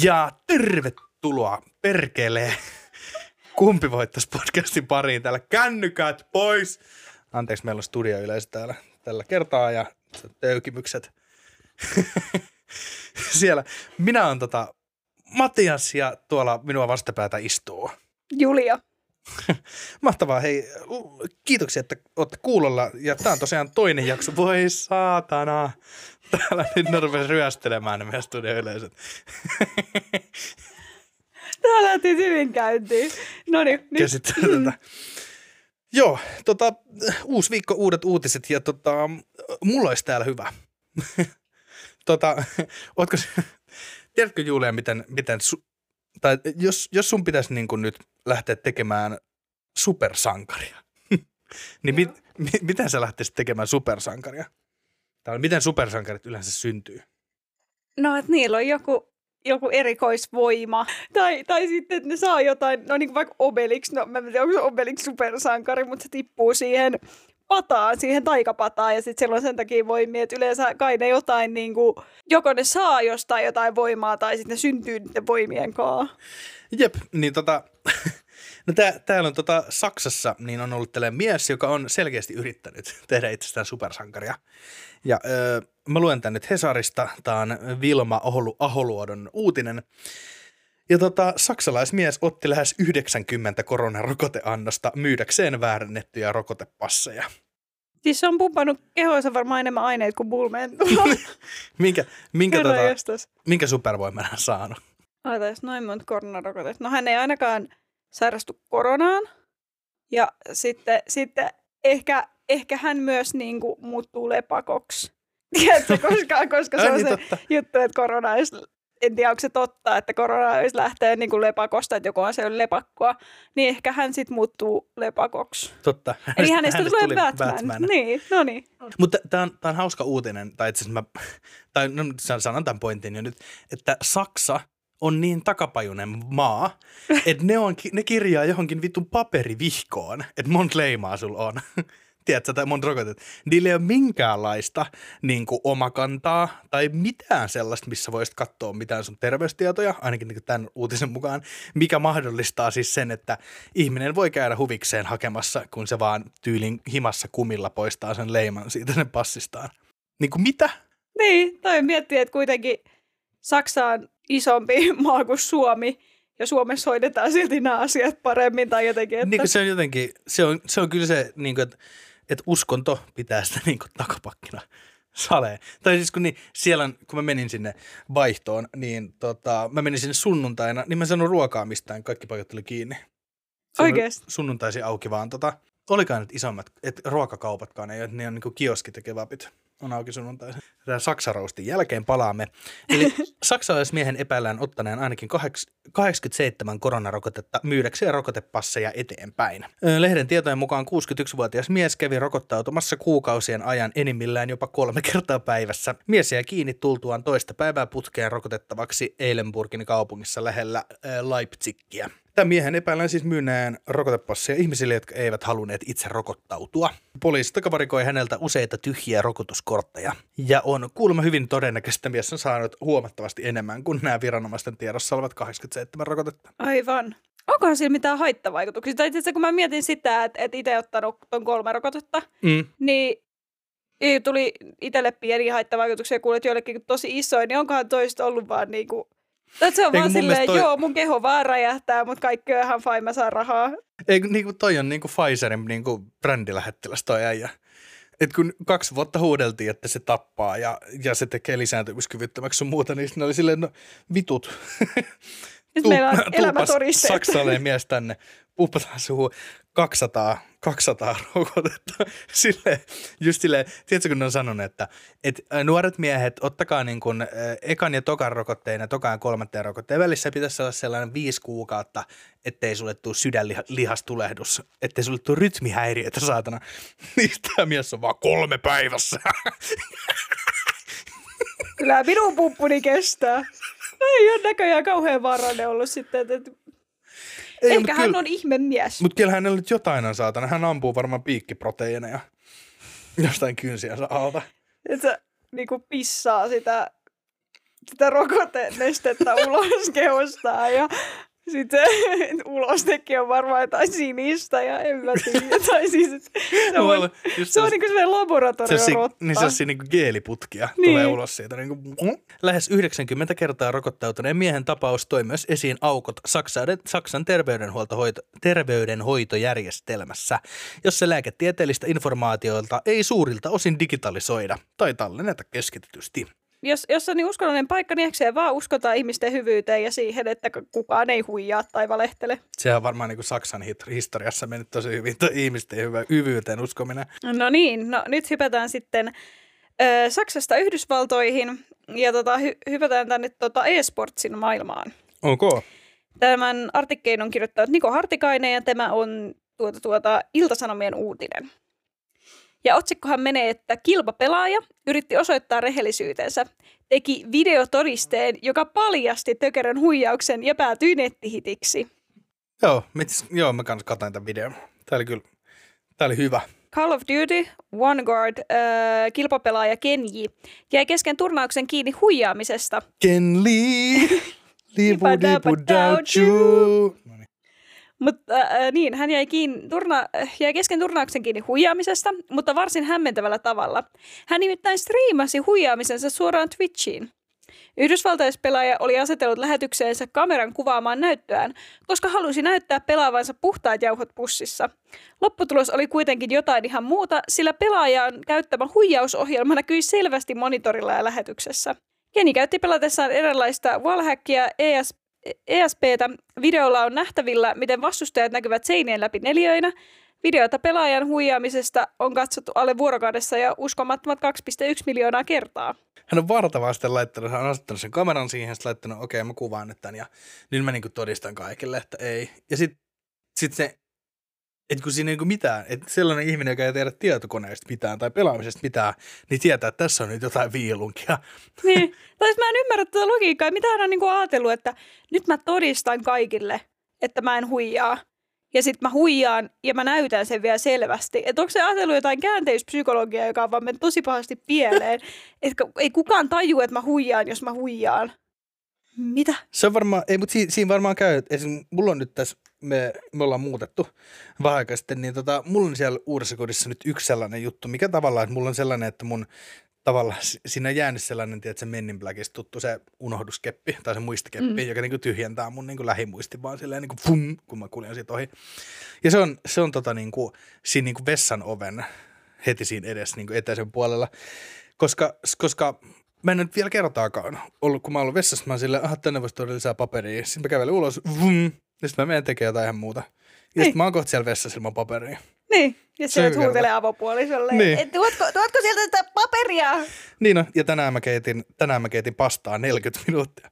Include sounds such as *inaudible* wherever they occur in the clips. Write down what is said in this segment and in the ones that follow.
Ja tervetuloa perkelee. Kumpi voittaisi podcastin pariin täällä? Kännykät pois! Anteeksi, meillä on studioyleisö täällä tällä kertaa ja töykimykset. Siellä. Minä on tota Matias ja tuolla minua vastapäätä istuu. Julia. Mahtavaa. Hei, kiitoksia, että olette kuulolla. Ja tämä on tosiaan toinen jakso. Voi saatana. Täällä nyt ne rupesi ryöstelemään ne meidän studioyleisöt. Tää lähti hyvin käyntiin. No niin. Käsittää Joo, tota, uusi viikko, uudet uutiset ja tota, mulla olisi täällä hyvä. *laughs* tota, ootko, tiedätkö Julia, miten, miten su, tai jos, jos sun pitäisi niin nyt lähteä tekemään supersankaria, *laughs* niin mit, mit, miten sä lähtisit tekemään supersankaria? Tai miten supersankarit yleensä syntyy? No, että niillä on joku, joku erikoisvoima. Tai, tai sitten, että ne saa jotain, no niin kuin vaikka Obelix, no mä en tiedä, onko se Obelix supersankari, mutta se tippuu siihen pataan, siihen taikapataan ja sitten siellä on sen takia voimia, että yleensä kai ne jotain niin kuin, joko ne saa jostain jotain voimaa tai sitten ne syntyy niiden voimien kanssa. Jep, niin tota, *laughs* no tää, täällä on tota Saksassa, niin on ollut tällainen mies, joka on selkeästi yrittänyt *laughs* tehdä itsestään supersankaria. Ja öö, mä luen tänne Hesarista, tämä on Vilma Aholu, Aholuodon uutinen. Ja tota, saksalaismies otti lähes 90 koronarokoteannosta myydäkseen väärennettyjä rokotepasseja. Siis se on pumpannut kehoissa varmaan enemmän aineita kuin bulmeen. *laughs* minkä, minkä, tota, minkä supervoiman hän saanut? Aitais noin monta koronarokotetta. No hän ei ainakaan sairastu koronaan. Ja sitten, sitten ehkä ehkä hän myös niin kuin, muuttuu lepakoksi. *laughs* Tiedätkö, koska, koska se on niin se totta. juttu, että korona olisi, en tiedä onko se totta, että korona olisi lähteä niin kuin lepakosta, että joku on se lepakkoa, niin ehkä hän sitten muuttuu lepakoksi. Totta. Eli hänestä, hänestä tulee Batman. Batman. Niin, no niin. Mutta tämä on, on hauska uutinen, tai itse asiassa mä, tai no, sanon tämän pointin jo nyt, että Saksa on niin takapajunen maa, että ne, on, ne kirjaa johonkin vitun paperivihkoon, että monta leimaa sulla on *laughs* tiedätkö, tai monta rokotetta, niillä ei ole minkäänlaista niin kuin omakantaa tai mitään sellaista, missä voisit katsoa mitään sun terveystietoja, ainakin niin tämän uutisen mukaan, mikä mahdollistaa siis sen, että ihminen voi käydä huvikseen hakemassa, kun se vaan tyylin himassa kumilla poistaa sen leiman siitä sen passistaan. Niin kuin mitä? Niin, toi miettii, että kuitenkin Saksa on isompi *laughs* maa kuin Suomi, ja Suomessa hoidetaan silti nämä asiat paremmin tai jotenkin. Että... Niin se on jotenkin, se on, se on kyllä se, niin kuin, että että uskonto pitää sitä niin kuin takapakkina salee. Tai siis kun niin, siellä, kun mä menin sinne vaihtoon, niin tota, mä menin sinne sunnuntaina, niin mä sanoin ruokaa mistään, kaikki paikat oli kiinni. Oikeesti? Sunnuntaisi auki vaan tota, olikaan nyt isommat, että ruokakaupatkaan ei ole, ne on niin kuin kioskit ja kebabit on auki sunnuntaisin. Tämä saksaroustin jälkeen palaamme. Eli *laughs* saksalaismiehen epäillään ottaneen ainakin 87 koronarokotetta myydäkseen rokotepasseja eteenpäin. Lehden tietojen mukaan 61-vuotias mies kävi rokottautumassa kuukausien ajan enimmillään jopa kolme *laughs* kertaa päivässä. Mies jäi kiinni tultuaan toista päivää putkeen rokotettavaksi Eilenburgin kaupungissa lähellä Leipzigia. Tämän miehen epäillään siis myyneen rokotepasseja ihmisille, jotka eivät halunneet itse rokottautua. Poliisi takavarikoi häneltä useita tyhjiä rokotuskortteja. Ja on kuulemma hyvin todennäköistä, mies on saanut huomattavasti enemmän kuin nämä viranomaisten tiedossa olevat 87 rokotetta. Aivan. Onkohan sillä mitään haittavaikutuksia? Tai itse kun mä mietin sitä, että, että itse ottanut tuon kolme rokotetta, mm. niin tuli itselle pieni haittavaikutuksia ja kuulet joillekin tosi isoja, niin onkohan toista ollut vaan niin Tätä se on vaan silleen, toi... joo, mun keho vaan räjähtää, mutta kaikki on ihan fine, mä saan rahaa. Ei, niin kuin toi on niin kuin Pfizerin niin kuin brändilähettiläs toi äijä. Et kun kaksi vuotta huudeltiin, että se tappaa ja, ja se tekee lisääntymiskyvyttömäksi sun muuta, niin ne oli silleen, no vitut. Nyt meillä on elämätodisteet. saksalainen mies tänne, puupataan suhu 200, 200 *laughs* rokotetta. Sille, just silleen, tiedätkö kun ne on sanonut, että, että nuoret miehet, ottakaa niin kuin, ekan ja tokan rokotteen ja tokan ja rokotteen välissä pitäisi olla sellainen viisi kuukautta, ettei sulle tule sydänlihastulehdus, ettei sulle tule rytmihäiriötä saatana. *laughs* Niistä mies on vaan kolme päivässä. Kyllä minun pumppuni kestää. Ei ole näköjään kauhean vaarallinen ollut sitten. Että ei, Ehkä hän kyllä, on ihme mies. Mutta kyllä hänellä nyt jotain on saatana. Hän ampuu varmaan piikkiproteiineja *laughs* jostain kynsiä alta. Että se niinku pissaa sitä, sitä rokotenestettä ulos kehostaan ja sitten *laughs* ulostekin on varmaan jotain sinistä ja en mä tiedä. *laughs* tai siis, se on, se on niin kuin sellainen laboratoriorotta. Niin se on siinä niin geeliputkia niin. tulee ulos siitä. Niin kuin, lähes 90 kertaa rokottautuneen miehen tapaus toi myös esiin aukot Saksan, Saksan terveydenhuoltohoito, terveydenhoitojärjestelmässä, jossa lääketieteellistä informaatiolta ei suurilta osin digitalisoida tai tallenneta keskitetysti jos, jos on niin uskonnollinen paikka, niin se vaan uskotaan ihmisten hyvyyteen ja siihen, että kukaan ei huijaa tai valehtele. Se on varmaan niin kuin Saksan historiassa mennyt tosi hyvin, tuo ihmisten hyvä, hyvyyteen uskominen. No niin, no nyt hypätään sitten ö, Saksasta Yhdysvaltoihin ja tota, hy- hypätään tänne tota e-sportsin maailmaan. Onko? Tämän artikkein on kirjoittanut Niko Hartikainen ja tämä on tuota, tuota, Iltasanomien uutinen. Ja otsikkohan menee, että kilpapelaaja yritti osoittaa rehellisyytensä, teki videotodisteen, joka paljasti tökerön huijauksen ja päätyi nettihitiksi. Joo, mit, joo mä kanssa katsoin tämän videon. Tämä oli kyllä, tämä oli hyvä. Call of Duty OneGuard äh, kilpapelaaja Kenji jäi kesken turnauksen kiinni huijaamisesta. Ken Lee, *laughs* live without you. Mutta äh, niin, hän jäi, kiinni, turna, jäi kesken turnauksen kiinni huijaamisesta, mutta varsin hämmentävällä tavalla. Hän nimittäin striimasi huijaamisensa suoraan Twitchiin. Yhdysvaltaispelaaja oli asetellut lähetykseensä kameran kuvaamaan näyttöään, koska halusi näyttää pelaavansa puhtaat jauhot pussissa. Lopputulos oli kuitenkin jotain ihan muuta, sillä pelaajan käyttämä huijausohjelma näkyi selvästi monitorilla ja lähetyksessä. Keni käytti pelatessaan erilaista wallhackia, ES, ESPtä. Videolla on nähtävillä, miten vastustajat näkyvät seinien läpi neljöinä. Videota pelaajan huijaamisesta on katsottu alle vuorokaudessa ja uskomattomat 2,1 miljoonaa kertaa. Hän on vartavasti laittanut, hän on asettanut sen kameran siihen, sitten laittanut, okei okay, mä kuvaan nyt tämän ja nyt mä niin todistan kaikille, että ei. Ja sitten sit se että kun siinä ei niin mitään, että sellainen ihminen, joka ei tiedä tietokoneesta mitään tai pelaamisesta mitään, niin tietää, että tässä on nyt jotain viilunkia. Niin, *laughs* tai mä en ymmärrä tätä logiikkaa, mitä hän on niin ajatellut, että nyt mä todistan kaikille, että mä en huijaa. Ja sitten mä huijaan ja mä näytän sen vielä selvästi. Että onko se ajatellut jotain käänteispsykologiaa, joka on vaan mennyt tosi pahasti pieleen. *laughs* Että ei kukaan taju, että mä huijaan, jos mä huijaan. Mitä? Se on varmaan, ei, mutta siinä, siinä varmaan käy, että mulla on nyt tässä me, me ollaan muutettu vähän aikaa sitten, niin tota, mulla on siellä uudessa kodissa nyt yksi sellainen juttu, mikä tavallaan, että mulla on sellainen, että mun tavallaan siinä on jäänyt sellainen, että se Mennin Blackista tuttu se unohduskeppi tai se muistikeppi, mm. joka niin tyhjentää mun niin lähimuisti vaan silleen niin kuin fum, kun mä kuljen siitä ohi. Ja se on, se on tota niin kuin, siinä niin kuin vessan oven heti siinä edessä niin kuin etäisen puolella, koska, koska mä en nyt vielä kertaakaan ollut, kun mä oon ollut vessassa, mä oon silleen, aha, tänne voisi tuoda lisää paperia. Sitten mä kävelen ulos, vum, sitten mä menen tekemään jotain ihan muuta. Ja niin. sitten mä oon kohta siellä vessassa ilman paperia. Niin, ja se nyt huutelee avopuolisolle. Niin. Et tuotko, tuotko sieltä tätä paperia? Niin no, ja tänään mä keitin, tänään mä keitin pastaa 40 minuuttia.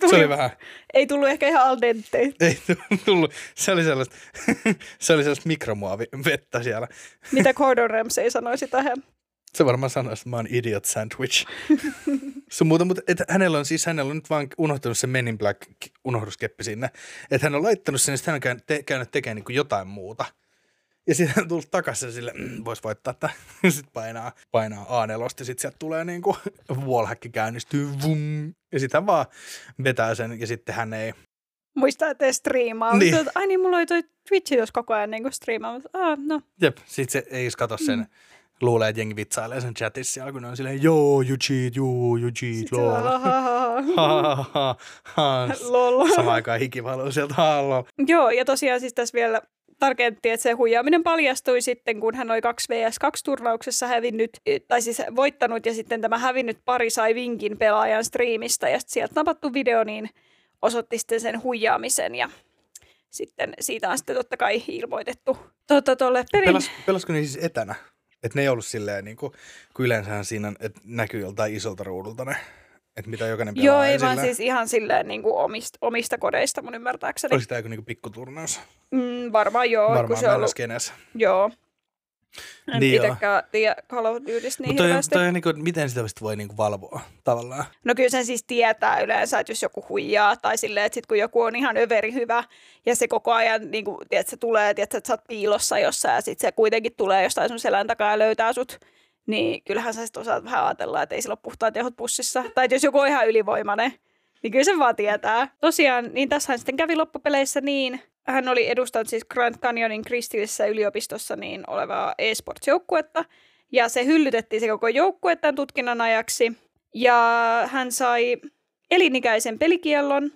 Tuli, se oli vähän. Ei tullut ehkä ihan al dente. Ei tullut. Se oli sellaista, *laughs* se oli sellaista mikromuovivettä siellä. Mitä Gordon Ramsay sanoisi tähän? Se varmaan sanoisi, että mä oon idiot sandwich. se muuta, mutta et hänellä on siis, hänellä on nyt vaan unohtunut se Men in Black unohduskeppi sinne. Että hän on laittanut sen, että hän on te- käynyt tekemään niin jotain muuta. Ja sitten hän on tullut takaisin sille, mm, voisi voittaa että sitten painaa, painaa A4, ja sitten sieltä tulee niin kuin wallhack käynnistyy, vum. Ja sitten hän vaan vetää sen, ja sitten hän ei... Muistaa, että striimaa. Niin. Mutta, ai niin, mulla oli toi Twitch, jos koko ajan niin striimaa. Ah, no. Jep, sitten se ei kato sen mm luulee, että jengi vitsailee sen chatissa siellä, kun ne on silleen, joo, you cheat, joo, you cheat, lol. Sama aikaan hiki valuu sieltä, lol. Joo, ja tosiaan siis tässä vielä tarkentti, että se huijaaminen paljastui sitten, kun hän oli 2 vs 2 turnauksessa hävinnyt, tai siis voittanut, ja sitten tämä hävinnyt pari sai vinkin pelaajan striimistä, ja sieltä napattu video, niin osoitti sitten sen huijaamisen, ja sitten siitä on sitten totta kai ilmoitettu tuota, tuolle perin... Pelas, pelasko ne siis etänä? Että ne ei ollut silleen, niin kuin, kun yleensähän siinä että näkyy joltain isolta ruudulta ne, että mitä jokainen pelaa Joo, ei esillä. vaan siis ihan silleen niin kuin omista, omista kodeista mun ymmärtääkseni. Oliko tämä joku niin pikkuturnaus? Mm, varmaan joo, kun Varmaan se on ollut, joo. En Niin itsekään tiedä Call of Dutystä niin toi, hirveästi. toi, niin kuin, miten sitä voi niin kuin valvoa tavallaan? No kyllä sen siis tietää yleensä, että jos joku huijaa tai silleen, että sit kun joku on ihan överi hyvä ja se koko ajan niin kuin, tiedät, se tulee, tiedät, että sä oot piilossa jossain ja sitten se kuitenkin tulee jostain sun selän takaa ja löytää sut, niin kyllähän sä sitten osaat vähän ajatella, että ei sillä ole puhtaat tehot pussissa. Tai jos joku on ihan ylivoimainen, niin kyllä se vaan tietää. Tosiaan, niin tässähän sitten kävi loppupeleissä niin, hän oli edustanut siis Grand Canyonin kristillisessä yliopistossa niin olevaa e-sports-joukkuetta, ja se hyllytettiin se koko joukkue tämän tutkinnan ajaksi, ja hän sai elinikäisen pelikiellon,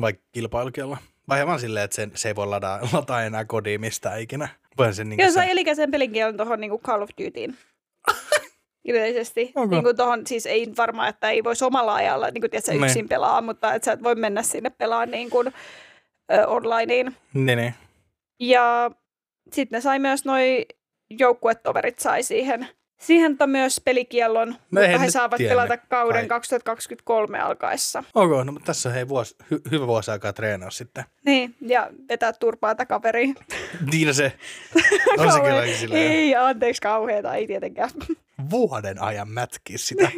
Vai kilpailukiella? Vai vaan silleen, että se, se ei voi ladaa, lataa enää kodiin mistään ikinä? Vai se, niin ja se, sai elinikäisen pelikiellon tuohon niin Call of Dutyin. Yleisesti. *laughs* Okay. Niin kuin tohon, siis ei varmaan, että ei voisi omalla ajalla niin kuin, tiedätkö, yksin pelaa, mutta että sä et voi mennä sinne pelaamaan niin kuin, ö, onlineen. niin, niin. Ja sitten ne sai myös noi joukkuetoverit sai siihen, siihen myös pelikiellon, No mutta he saavat tiennyt pelata kauden kai. 2023 alkaessa. Ok, no mutta tässä on hei vuosi, hy, hyvä vuosi aikaa treenaa sitten. Niin, ja vetää turpaa takaperiin. Niin se *laughs* on se kyllä Ei, anteeksi kauheeta, ei tietenkään. *laughs* vuoden ajan mätkiä sitä.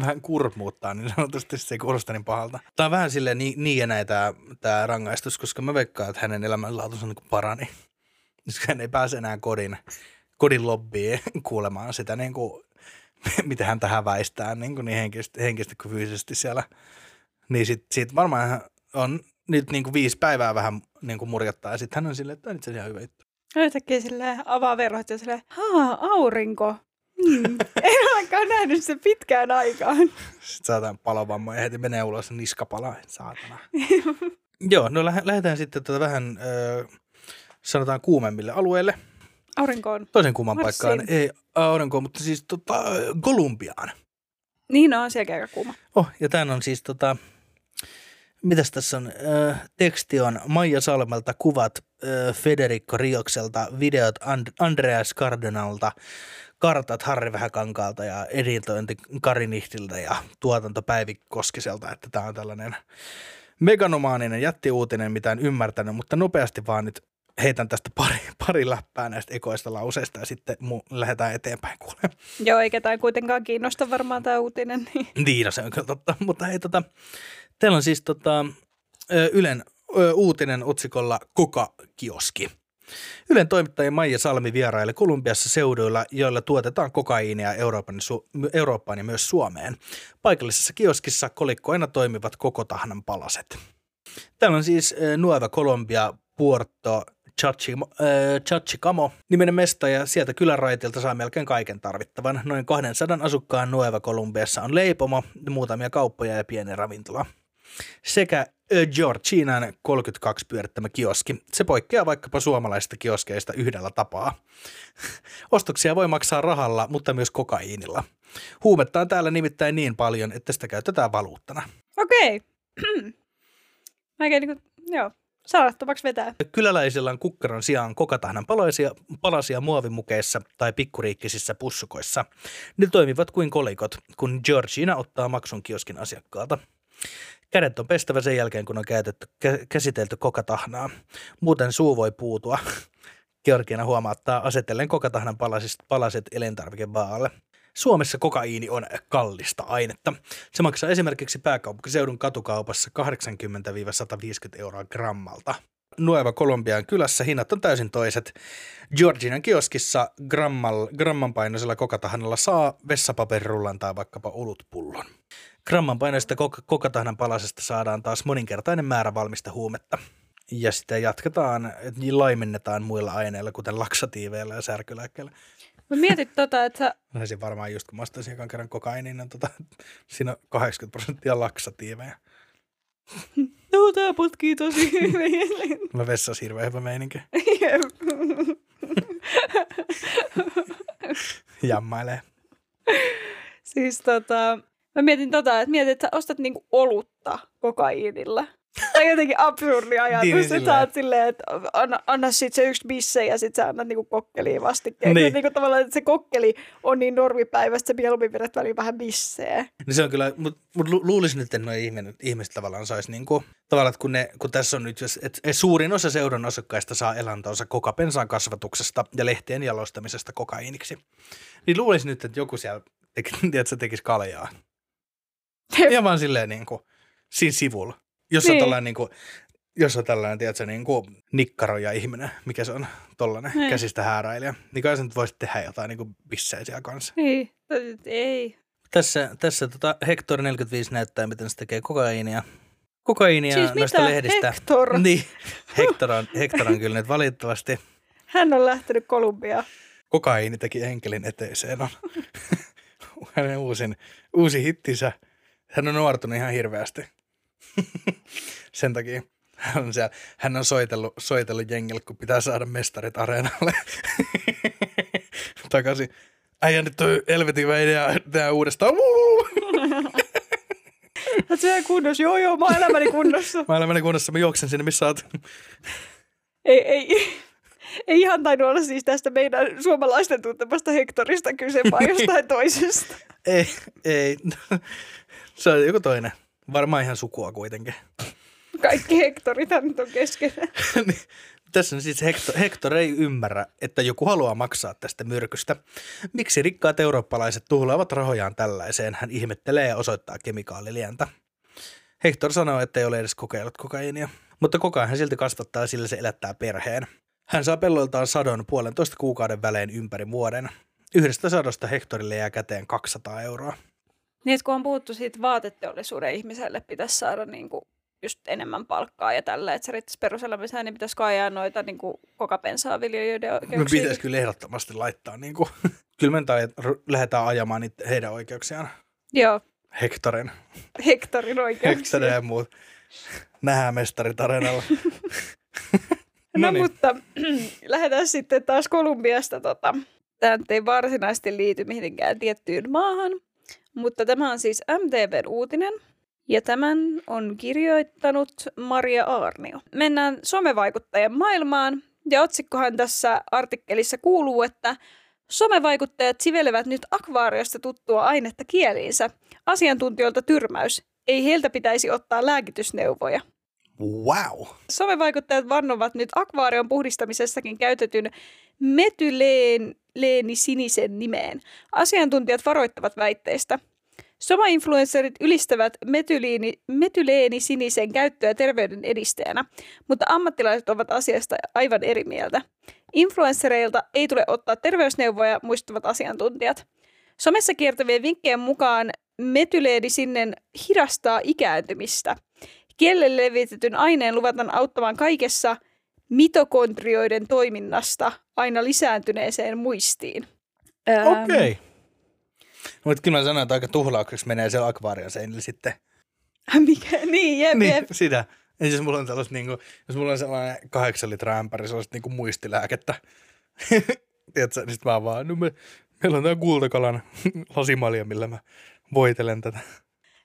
vähän kurmuuttaa, niin sanotusti se ei kuulosta niin pahalta. Tämä on vähän silleen niin, niin ja näin tämä, tämä rangaistus, koska mä veikkaan, että hänen elämänlaatunsa niin parani. Koska hän ei pääse enää kodin, kodin lobbiin *laughs* kuulemaan sitä, niin kuin, *laughs* mitä hän tähän väistää niin, kuin niin henkisesti, henkisesti kuin fyysisesti siellä. Niin sit, sit varmaan on nyt niin kuin viisi päivää vähän niin kuin murjattaa ja sitten hän on silleen, että on itse asiassa ihan hyvä juttu. Yhtäkkiä silleen avaa verhot ja silleen, haa, aurinko. Hmm. *laughs* en olekaan nähnyt sen pitkään aikaan. Sitten saadaan palovammoja ja heti menee ulos ja niska palaa. Saatana. Joo, no lähe- lähdetään sitten tätä vähän, ö, sanotaan kuumemmille alueille. Aurinkoon. Toisen kuuman Marssiin. paikkaan. Ei aurinkoon, mutta siis tota, Kolumbiaan. Niin on, sielläkin aika kuuma. Oh, ja tämän on siis tota, mitäs tässä on? Ö, teksti on Maija Salmelta, kuvat ö, Federico Riokselta, videot And- Andreas Cardinalta, kartat Harri Vähäkankaalta ja editointi Kari Nihtiltä ja tuotanto Päivi Koskiselta, että tämä on tällainen meganomaaninen jättiuutinen, mitä en ymmärtänyt, mutta nopeasti vaan nyt heitän tästä pari, pari läppää näistä ekoista lauseista ja sitten mu- lähdetään eteenpäin kuule. Joo, ei ketään kuitenkaan kiinnosta varmaan tämä uutinen. Niin. Niin, no se on kyllä totta. Mutta hei, tota, teillä on siis tota, Ylen uutinen otsikolla Koka-kioski. Ylen toimittaja Maija Salmi vieraili Kolumbiassa seuduilla, joilla tuotetaan kokaiinia Euroopan, Su- Eurooppaan ja myös Suomeen. Paikallisessa kioskissa kolikko aina toimivat koko tahnan palaset. Täällä on siis Nueva Colombia, Puerto Ö, Chachicamo niminen mesta ja sieltä kylänraitilta saa melkein kaiken tarvittavan. Noin 200 asukkaan Nueva Colombiassa on leipomo, muutamia kauppoja ja pieni ravintola. Sekä Georginan 32 pyörittämä kioski. Se poikkeaa vaikkapa suomalaisista kioskeista yhdellä tapaa. *laughs* Ostoksia voi maksaa rahalla, mutta myös kokaiinilla. Huumetta on täällä nimittäin niin paljon, että sitä käytetään valuuttana. Okei. *clears throat* Oikein niin kuin, joo, salattavaksi vetää. Kyläläisillä on kukkaron sijaan kokatahnan palasia, palasia muovimukeissa tai pikkuriikkisissä pussukoissa. Ne toimivat kuin kolikot, kun Georgina ottaa maksun kioskin asiakkaalta. Kädet on pestävä sen jälkeen, kun on käytetty, kä- käsitelty kokatahnaa. Muuten suu voi puutua. Georgiana huomauttaa asetellen kokatahnan palasit, palaset elintarvikevaalle. Suomessa kokaiini on kallista ainetta. Se maksaa esimerkiksi pääkaupunkiseudun katukaupassa 80-150 euroa grammalta. Nueva Colombian kylässä hinnat on täysin toiset. Georginan kioskissa grammal, gramman painoisella kokatahnalla saa vessapaperirullan tai vaikkapa olutpullon. Gramman painoisesta kok- kokatahnan palasesta saadaan taas moninkertainen määrä valmista huumetta. Ja sitä jatketaan, laimennetaan muilla aineilla, kuten laksatiiveilla ja särkylääkkeillä. Mä mietit tota, että sä, Olisin varmaan just, kun mä ostaisin ekan kerran kokainin, niin tota, siinä on 80 prosenttia laksatiiveja. *laughs* Joo, tää potkii tosi hyvin. Mä vessas hirveän hyvä meininki. Jep. Jammailee. siis tota, mä mietin tota, että mietin, että sä ostat niinku olutta kokaiinilla. Tai jotenkin absurdi ajatus, Niin, että silleen. sä oot silleen, että anna, anna sit se yksi bisse ja sit sä annat niinku kokkeliin vastikkeen. Niin. Niin. Niinku tavallaan, että se kokkeli on niin normipäivästä, että mieluummin vedät väliin vähän bisseä. No se on kyllä, mutta mut lu- luulisin että nuo ihmiset, ihmiset tavallaan saisi niinku, tavallaan, että kun, ne, kun tässä on nyt, jos, et, et suurin osa seuran asukkaista saa elantonsa kokapensaan kasvatuksesta ja lehtien jalostamisesta kokaiiniksi, niin luulisin nyt, että joku siellä teki, *laughs* tiedätkö, tekisi kaljaa. Ja vaan silleen niin kuin, siinä sivulla. Jos on Niin. tällainen, niin kuin, jos on tällainen, tiedätkö, niin kuin nikkaroja ihminen, mikä se on, tollainen Niin. käsistä hääräilijä, niin kai sä nyt voisit tehdä jotain niin kuin bissejä siellä kanssa. Niin, ei. Tässä, tässä tota Hector 45 näyttää, miten se tekee kokaiinia. Kokaiinia Siis noista mitä? lehdistä. Hector? *laughs* Niin, Hector on, Hector on kyllä nyt valitettavasti. Hän on lähtenyt Kolumbiaan. Kokaiini teki enkelin eteiseen on *laughs* hänen uusin, uusi hittinsä. Hän on nuortunut ihan hirveästi. *laughs* Sen takia hän on, siellä, hän on soitellut, soitellut jengille, kun pitää saada mestarit areenalle. *laughs* Takaisin. Äijä nyt toi helvetin idea tehdä uudestaan. *laughs* Oletko sä kunnossa? Joo, joo, mä oon elämäni kunnossa. Mä olen kunnossa, mä juoksen sinne, missä oot. ei, ei, ei ihan tainnut olla siis tästä meidän suomalaisten tuntemasta Hektorista kyse, vaan jostain toisesta. Ei, ei. Se on joku toinen. Varmaan ihan sukua kuitenkin. *laughs* Kaikki Hektorit nyt on kesken. *laughs* Niin, Tässä on siis Hector, Hector ei ymmärrä, että joku haluaa maksaa tästä myrkystä. Miksi rikkaat eurooppalaiset tuhlaavat rahojaan tällaiseen? Hän ihmettelee ja osoittaa kemikaalilientä. Hector sanoo, että ei ole edes kokeillut kokaiinia. Mutta koko ajan hän silti kasvattaa, sillä se elättää perheen. Hän saa pelloiltaan sadon puolentoista kuukauden välein ympäri vuoden. Yhdestä sadosta Hectorille jää käteen 200 euroa. Niin, kun on puhuttu siitä vaateteollisuuden ihmiselle, pitäisi saada niinku just enemmän palkkaa ja tällä, että se riittäisi peruselämiseen, niin pitäisi ajaa noita niinku kokapensaa viljelijöiden oikeuksia. pitäisi kyllä ehdottomasti laittaa, niin kuin, kyllä me tai lähdetään ajamaan niitä heidän oikeuksiaan. Joo, Hectorin, Hektorin oikeuksia. Hectorin ja muut. *laughs* Nähdään mestarit areenalla. *laughs* No, Noniin. mutta *clears throat* lähdetään sitten taas Kolumbiasta. Tota. Tämä ei varsinaisesti liity mihinkään tiettyyn maahan, mutta tämä on siis MTVn uutinen. Ja tämän on kirjoittanut Maria Aarnio. Mennään somevaikuttajan maailmaan. Ja otsikkohan tässä artikkelissa kuuluu, että somevaikuttajat sivelevät nyt akvaariosta tuttua ainetta kieliinsä. Asiantuntijoilta tyrmäys. Ei heiltä pitäisi ottaa lääkitysneuvoja. Wow. Somevaikuttajat vannovat nyt akvaarion puhdistamisessakin käytetyn metyleeni sinisen nimeen. Asiantuntijat varoittavat väitteistä. Soma-influencerit ylistävät metyleeni sinisen käyttöä terveyden edistäjänä, mutta ammattilaiset ovat asiasta aivan eri mieltä. Influenssereilta ei tule ottaa terveysneuvoja, muistuttavat asiantuntijat. Somessa kiertävien vinkkien mukaan metyleeni sinnen hidastaa ikääntymistä. Kielelle levitetyn aineen luvataan auttamaan kaikessa mitokondrioiden toiminnasta aina lisääntyneeseen muistiin. Okei. Okay. Mutta kyllä mä sanon, että aika tuhlaukseksi menee se akvaarion seinille sitten. *laughs* Mikä? Niin, jep, Niin, jep. sitä. Ja jos mulla on tällaista, niin kuin, jos mulla on sellainen kahdeksan litraa ämpäri, sellaista niin kuin muistilääkettä. *laughs* Tiedätkö, niin sit mä vaan, no me, meillä on tää kultakalan lasimalja, millä mä voitelen tätä.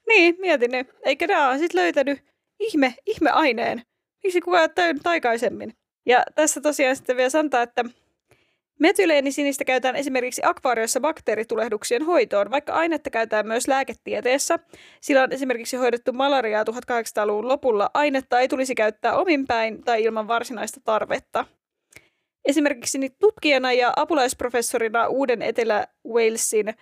Niin, mietin nyt. Eikö nämä ole sitten löytänyt ihme, ihmeaineen? Miksi kukaan täynnnyt aikaisemmin? Ja tässä tosiaan sitten vielä sanotaan, että Metyleenisiinistä käytetään esimerkiksi akvaariossa bakteeritulehduksien hoitoon, vaikka ainetta käytetään myös lääketieteessä. Sillä on esimerkiksi hoidettu malariaa 1800-luvun lopulla. Ainetta ei tulisi käyttää ominpäin tai ilman varsinaista tarvetta. Esimerkiksi nyt tutkijana ja apulaisprofessorina Uuden Etelä-Walesin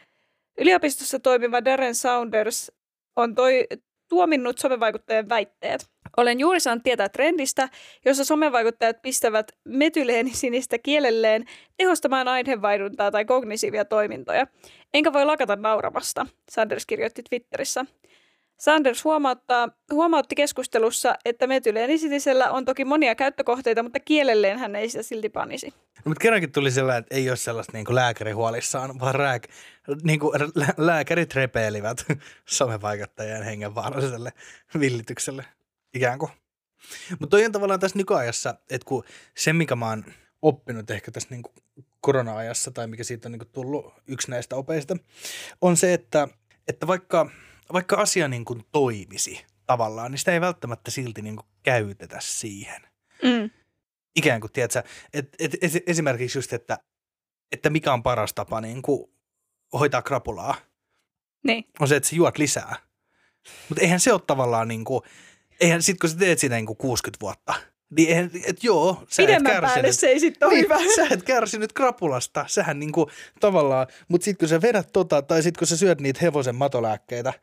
yliopistossa toimiva Darren Saunders on toi, tuominnut somevaikuttajien väitteet. Olen juuri saanut tietää trendistä, jossa somevaikuttajat pistävät metyleensinistä kielelleen tehostamaan aineenvaihduntaa tai kognitiivisia toimintoja. Enkä voi lakata nauramasta, Sanders kirjoitti Twitterissä. Sanders huomauttaa, huomautti keskustelussa, että metyleenisinisellä on toki monia käyttökohteita, mutta kielelleen hän ei sitä silti panisi. No, mutta kerrankin tuli sellainen, että ei ole sellaista niin kuin lääkäri huolissaan, vaan rääk, niin kuin lä- lääkärit repeilivät *laughs* somevaikuttajien hengenvaaralliselle villitykselle. ikään kuin. Mutta toi on tavallaan tässä nykyajassa, että kun se, mikä mä oon oppinut ehkä tässä niin kuin korona-ajassa, tai mikä siitä on niin kuin tullut yksi näistä opeista, on se, että, että vaikka, vaikka asia niin kuin toimisi tavallaan, niin sitä ei välttämättä silti niin kuin käytetä siihen. Mm. Ikään kuin, tiedätkö, et, et, et, esimerkiksi just, että, että mikä on paras tapa niin kuin hoitaa krapulaa, Niin. on se, että sä juot lisää. Mutta eihän se ole tavallaan niin kuin, eihän sit kun sä teet sitä niin kuin 60 vuotta, niin eihän, et joo, sä et Pidemmän päälle kärsinyt. se ei sitten ole Niin, hyvä. *laughs* sä et kärsinyt krapulasta, sähän niinku tavallaan, mutta sitten kun sä vedät tota, tai sitten kun sä syöt niitä hevosen matolääkkeitä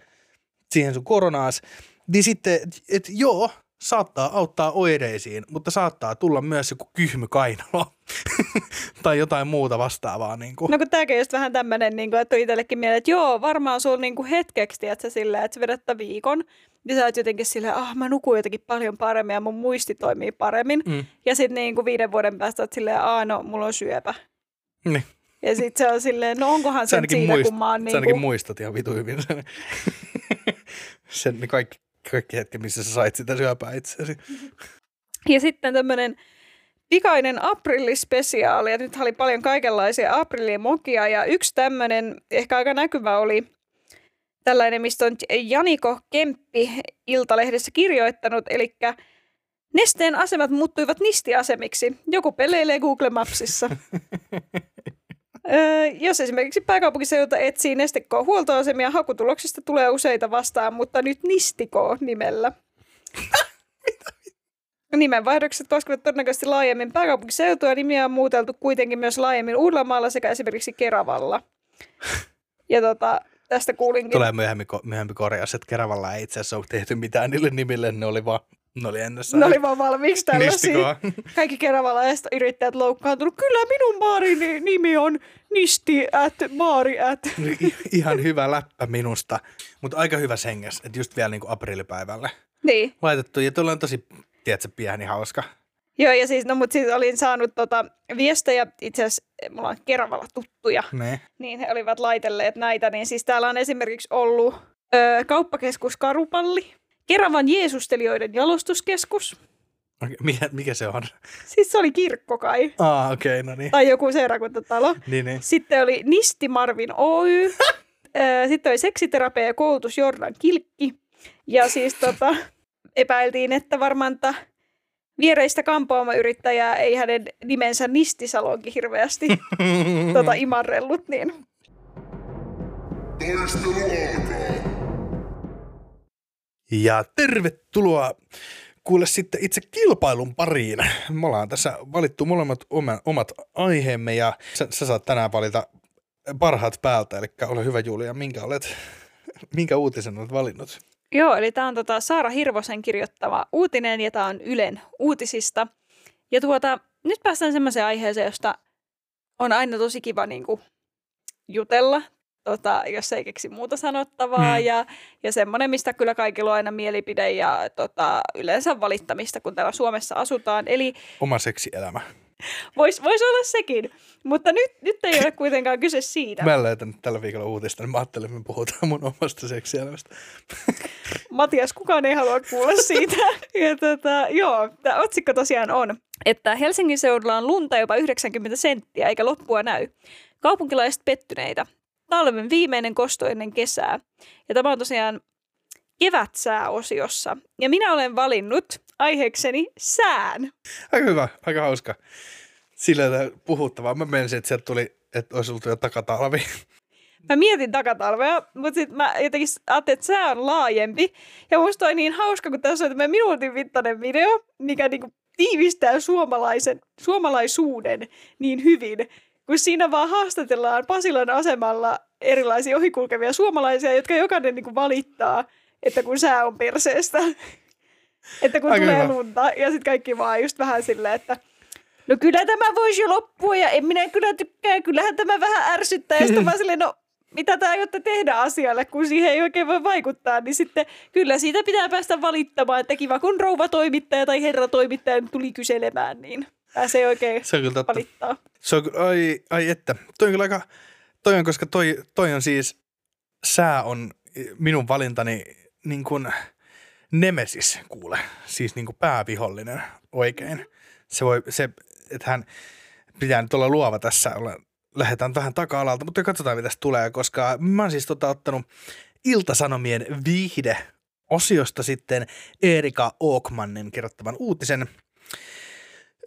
siihen sun koronaas, niin sitten, että et, joo, saattaa auttaa oireisiin, mutta saattaa tulla myös joku kyhmy kainalo *laughs* tai jotain muuta vastaavaa. Niin kuin. No kun tämäkin just vähän tämmöinen, niin kuin, että itsellekin mieleen, että joo, varmaan sulla niin kuin hetkeksi, että sä silleen, että sä vedät viikon, niin sä oot jotenkin silleen, ah mä nukun jotenkin paljon paremmin ja mun muisti toimii paremmin. Mm. Ja sitten niin kuin viiden vuoden päästä oot silleen, aa no, mulla on syöpä. Niin. Ja sitten se on silleen, no onkohan se siinä, muist, kun mä oon niin ainakin kuin, muistat ihan vitu hyvin sen, *laughs* sen kaikki, kaikki hetki, missä sä sait sitä syöpää itseäsi. Ja sitten tämmöinen pikainen aprillispesiaali, ja nyt oli paljon kaikenlaisia aprillimokia, ja yksi tämmöinen ehkä aika näkyvä oli tällainen, mistä on Janiko Kemppi Iltalehdessä kirjoittanut, eli Nesteen asemat muuttuivat nistiasemiksi. Joku peleilee Google Mapsissa. *laughs* Öö, jos esimerkiksi pääkaupunkiseudulla etsii Neste huoltoasemia, hakutuloksista tulee useita vastaan, mutta nyt Nistiko nimellä. *laughs* Nimenvaihdokset koskevat todennäköisesti laajemmin pääkaupunkiseutua ja nimiä on muuteltu kuitenkin myös laajemmin Uudellamaalla sekä esimerkiksi Keravalla. Ja tota, tästä kuulinkin. Tulee myöhemmin, myöhemmin korjaus, että Keravalla ei itse asiassa ole tehty mitään niille nimille, ne oli vaan, ne oli. Ne oli vaan valmiiksi tällaisia. Nistikoa. *laughs* Kaikki Keravalaiset yrittäjät loukkaantunut. Kyllä minun baarini nimi on Nisti at Maari at. *laughs* Ihan hyvä läppä minusta, mutta aika hyvä senges, että just vielä niin kuin aprillipäivälle Niin. laitettu. Ja tuolla on tosi, tiedätkö, pieni hauska. Joo, ja siis, no mut siis olin saanut tota viestejä, itse asiassa mulla on Keravalla tuttuja, Ne. niin he olivat laitelleet näitä, niin siis täällä on esimerkiksi ollut ö, kauppakeskus Karupalli, Keravan Jeesustelijoiden jalostuskeskus, mikä, mikä se on? siis se oli kirkko kai, Ah, okei, okay, no niin. tai joku seurakuntatalo. Niin, niin. Sitten oli Nisti Marvin Oy, sitten oli seksiterapia ja koulutus Jordan Kilkki, ja siis tota, epäiltiin, että varmaan ta viereistä kampaamoyrittäjää ei hänen nimensä Nistisalonkin hirveästi *laughs* tota, imarrellut, niin Taistelu alkaa. Ja tervetuloa kuule sitten itse kilpailun pariin. Me ollaan tässä valittu molemmat oma- omat aiheemme ja sä, sä saat tänään valita parhaat päältä. Eli ole hyvä Julia, minkä, olet, minkä uutisen olet valinnut? Joo, eli tämä on tota Saara Hirvosen kirjoittama uutinen ja tämä on Ylen uutisista. Ja tuota, nyt päästään semmoiseen aiheeseen, josta on aina tosi kiva niin kuin, jutella, tota, jos ei keksi muuta sanottavaa. Hmm. Ja, ja semmoinen, mistä kyllä kaikilla on aina mielipide ja tota, yleensä valittamista, kun täällä Suomessa asutaan. Eli Oma seksielämä. Voisi vois olla sekin, mutta nyt, nyt ei ole kuitenkaan kyse siitä. Mä en löytänyt tällä viikolla uutista, niin mä ajattelin, että me puhutaan mun omasta seksielämästä. Matias, kukaan ei halua kuulla siitä. *laughs* Ja tota, joo, tämä otsikko tosiaan on, että Helsingin seudulla on lunta jopa 90 senttiä, eikä loppua näy. Kaupunkilaiset pettyneitä. Talven viimeinen kosto ennen kesää. Ja tämä on tosiaan kevätsääosiossa. Ja minä olen valinnut aiheekseni sään. Aika hyvä, aika hauska. Sillä puhuttavaa. Mä menisin, että sieltä tuli, että olisi ollut jo takatalvi. Mä mietin takatalvea, mutta sitten mä jotenkin ajattelin, että sää on laajempi. Ja musta on niin hauska, kun tässä on tämmöinen minuutin mittainen video, mikä niinku tiivistää suomalaisen, suomalaisuuden niin hyvin. Kun siinä vaan haastatellaan Pasilan asemalla erilaisia ohikulkevia suomalaisia, jotka jokainen niinku valittaa, että kun sää on perseestä. Että kun Aika tulee hyvä. lunta. Ja sitten kaikki vaan just vähän silleen, että no kyllä tämä voisi jo loppua ja en minä kyllä tykkää, kyllähän tämä vähän ärsyttää. Ja sitten vaan silleen, no mitä te aiotte tehdä asialle, kun siihen ei oikein voi vaikuttaa, niin sitten kyllä siitä pitää päästä valittamaan, että kiva kun rouva toimittaja tai herra toimittaja tuli kyselemään, niin pääsee oikein Se on kyllä totta. valittaa. Se on, ai, ai että. Toi on kyllä aika, toi on, koska toi, toi on siis, sää on minun valintani niin kuin, Nemesis kuule, siis niinku päävihollinen oikein. Se voi, se, että hän pitää nyt olla luova tässä, lähdetään vähän taka-alalta, mutta katsotaan mitä tulee, koska mä oon siis tota, ottanut Iltasanomien viihde osiosta sitten Erika Ookmannen kirjoittavan uutisen.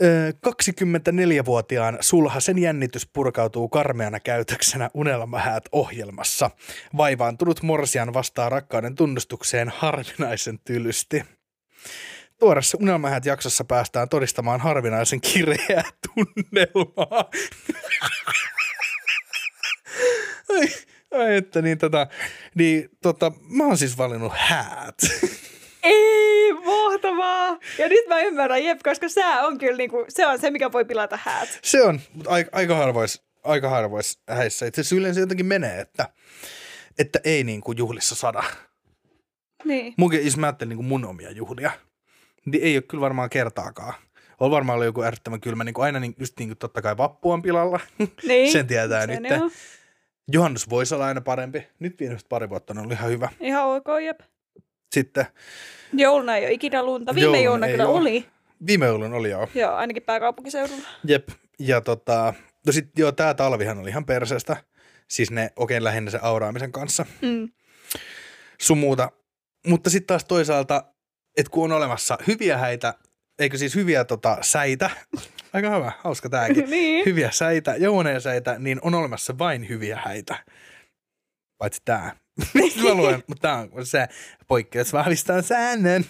24-vuotiaan sulhasen jännitys purkautuu karmeana käytöksenä Unelmahäät ohjelmassa. Vaivaantunut Morsian vastaa rakkauden tunnustukseen harvinaisen tylysti. Tuoreessa Unelmahäät jaksossa päästään todistamaan harvinaisen kireää tunnelmaa. ai, ai, että niin tota, niin tota, mä oon siis valinnut häät. Ei, mahtavaa! Ja nyt mä ymmärrän, jep, koska sää on kyllä niinku, se on se, mikä voi pilata häät. Se on, mutta aika, aika harvois, aika harvois häissä. Itse asiassa yleensä jotenkin menee, että, että ei niin kuin juhlissa sada. Niin. Munkin, jos mä ajattelen niin kuin mun omia juhlia, niin ei ole kyllä varmaan kertaakaan. On varmaan ollut joku äärettömän kylmä, niin kuin aina niin, just niin kuin totta kai vappu on pilalla. *laughs* Niin. Sen tietää Se nyt. Juhannus voisi olla aina parempi. Nyt viimeiset pari vuotta on ollut ihan hyvä. Ihan ok, jep. Sitten Jouluna ei ole ikinä lunta. Viime Jouluna jouluna kyllä oo. oli. viime joulun oli joo. Joo, ainakin pääkaupunkiseudulla. Jep. Ja tota, no sit joo, tää talvihan oli ihan perseestä. Siis ne oikein lähinnä se auraamisen kanssa. Mm. sun muuta. Mutta sitten taas toisaalta, että kun on olemassa hyviä häitä, eikö siis hyviä tota, säitä, aika hyvä, hauska tääkin, *laughs* niin. hyviä säitä, jouneja säitä, niin on olemassa vain hyviä häitä. Paitsi tää. Mä luen, mutta tää on se poikkeus vahvistaa säännön.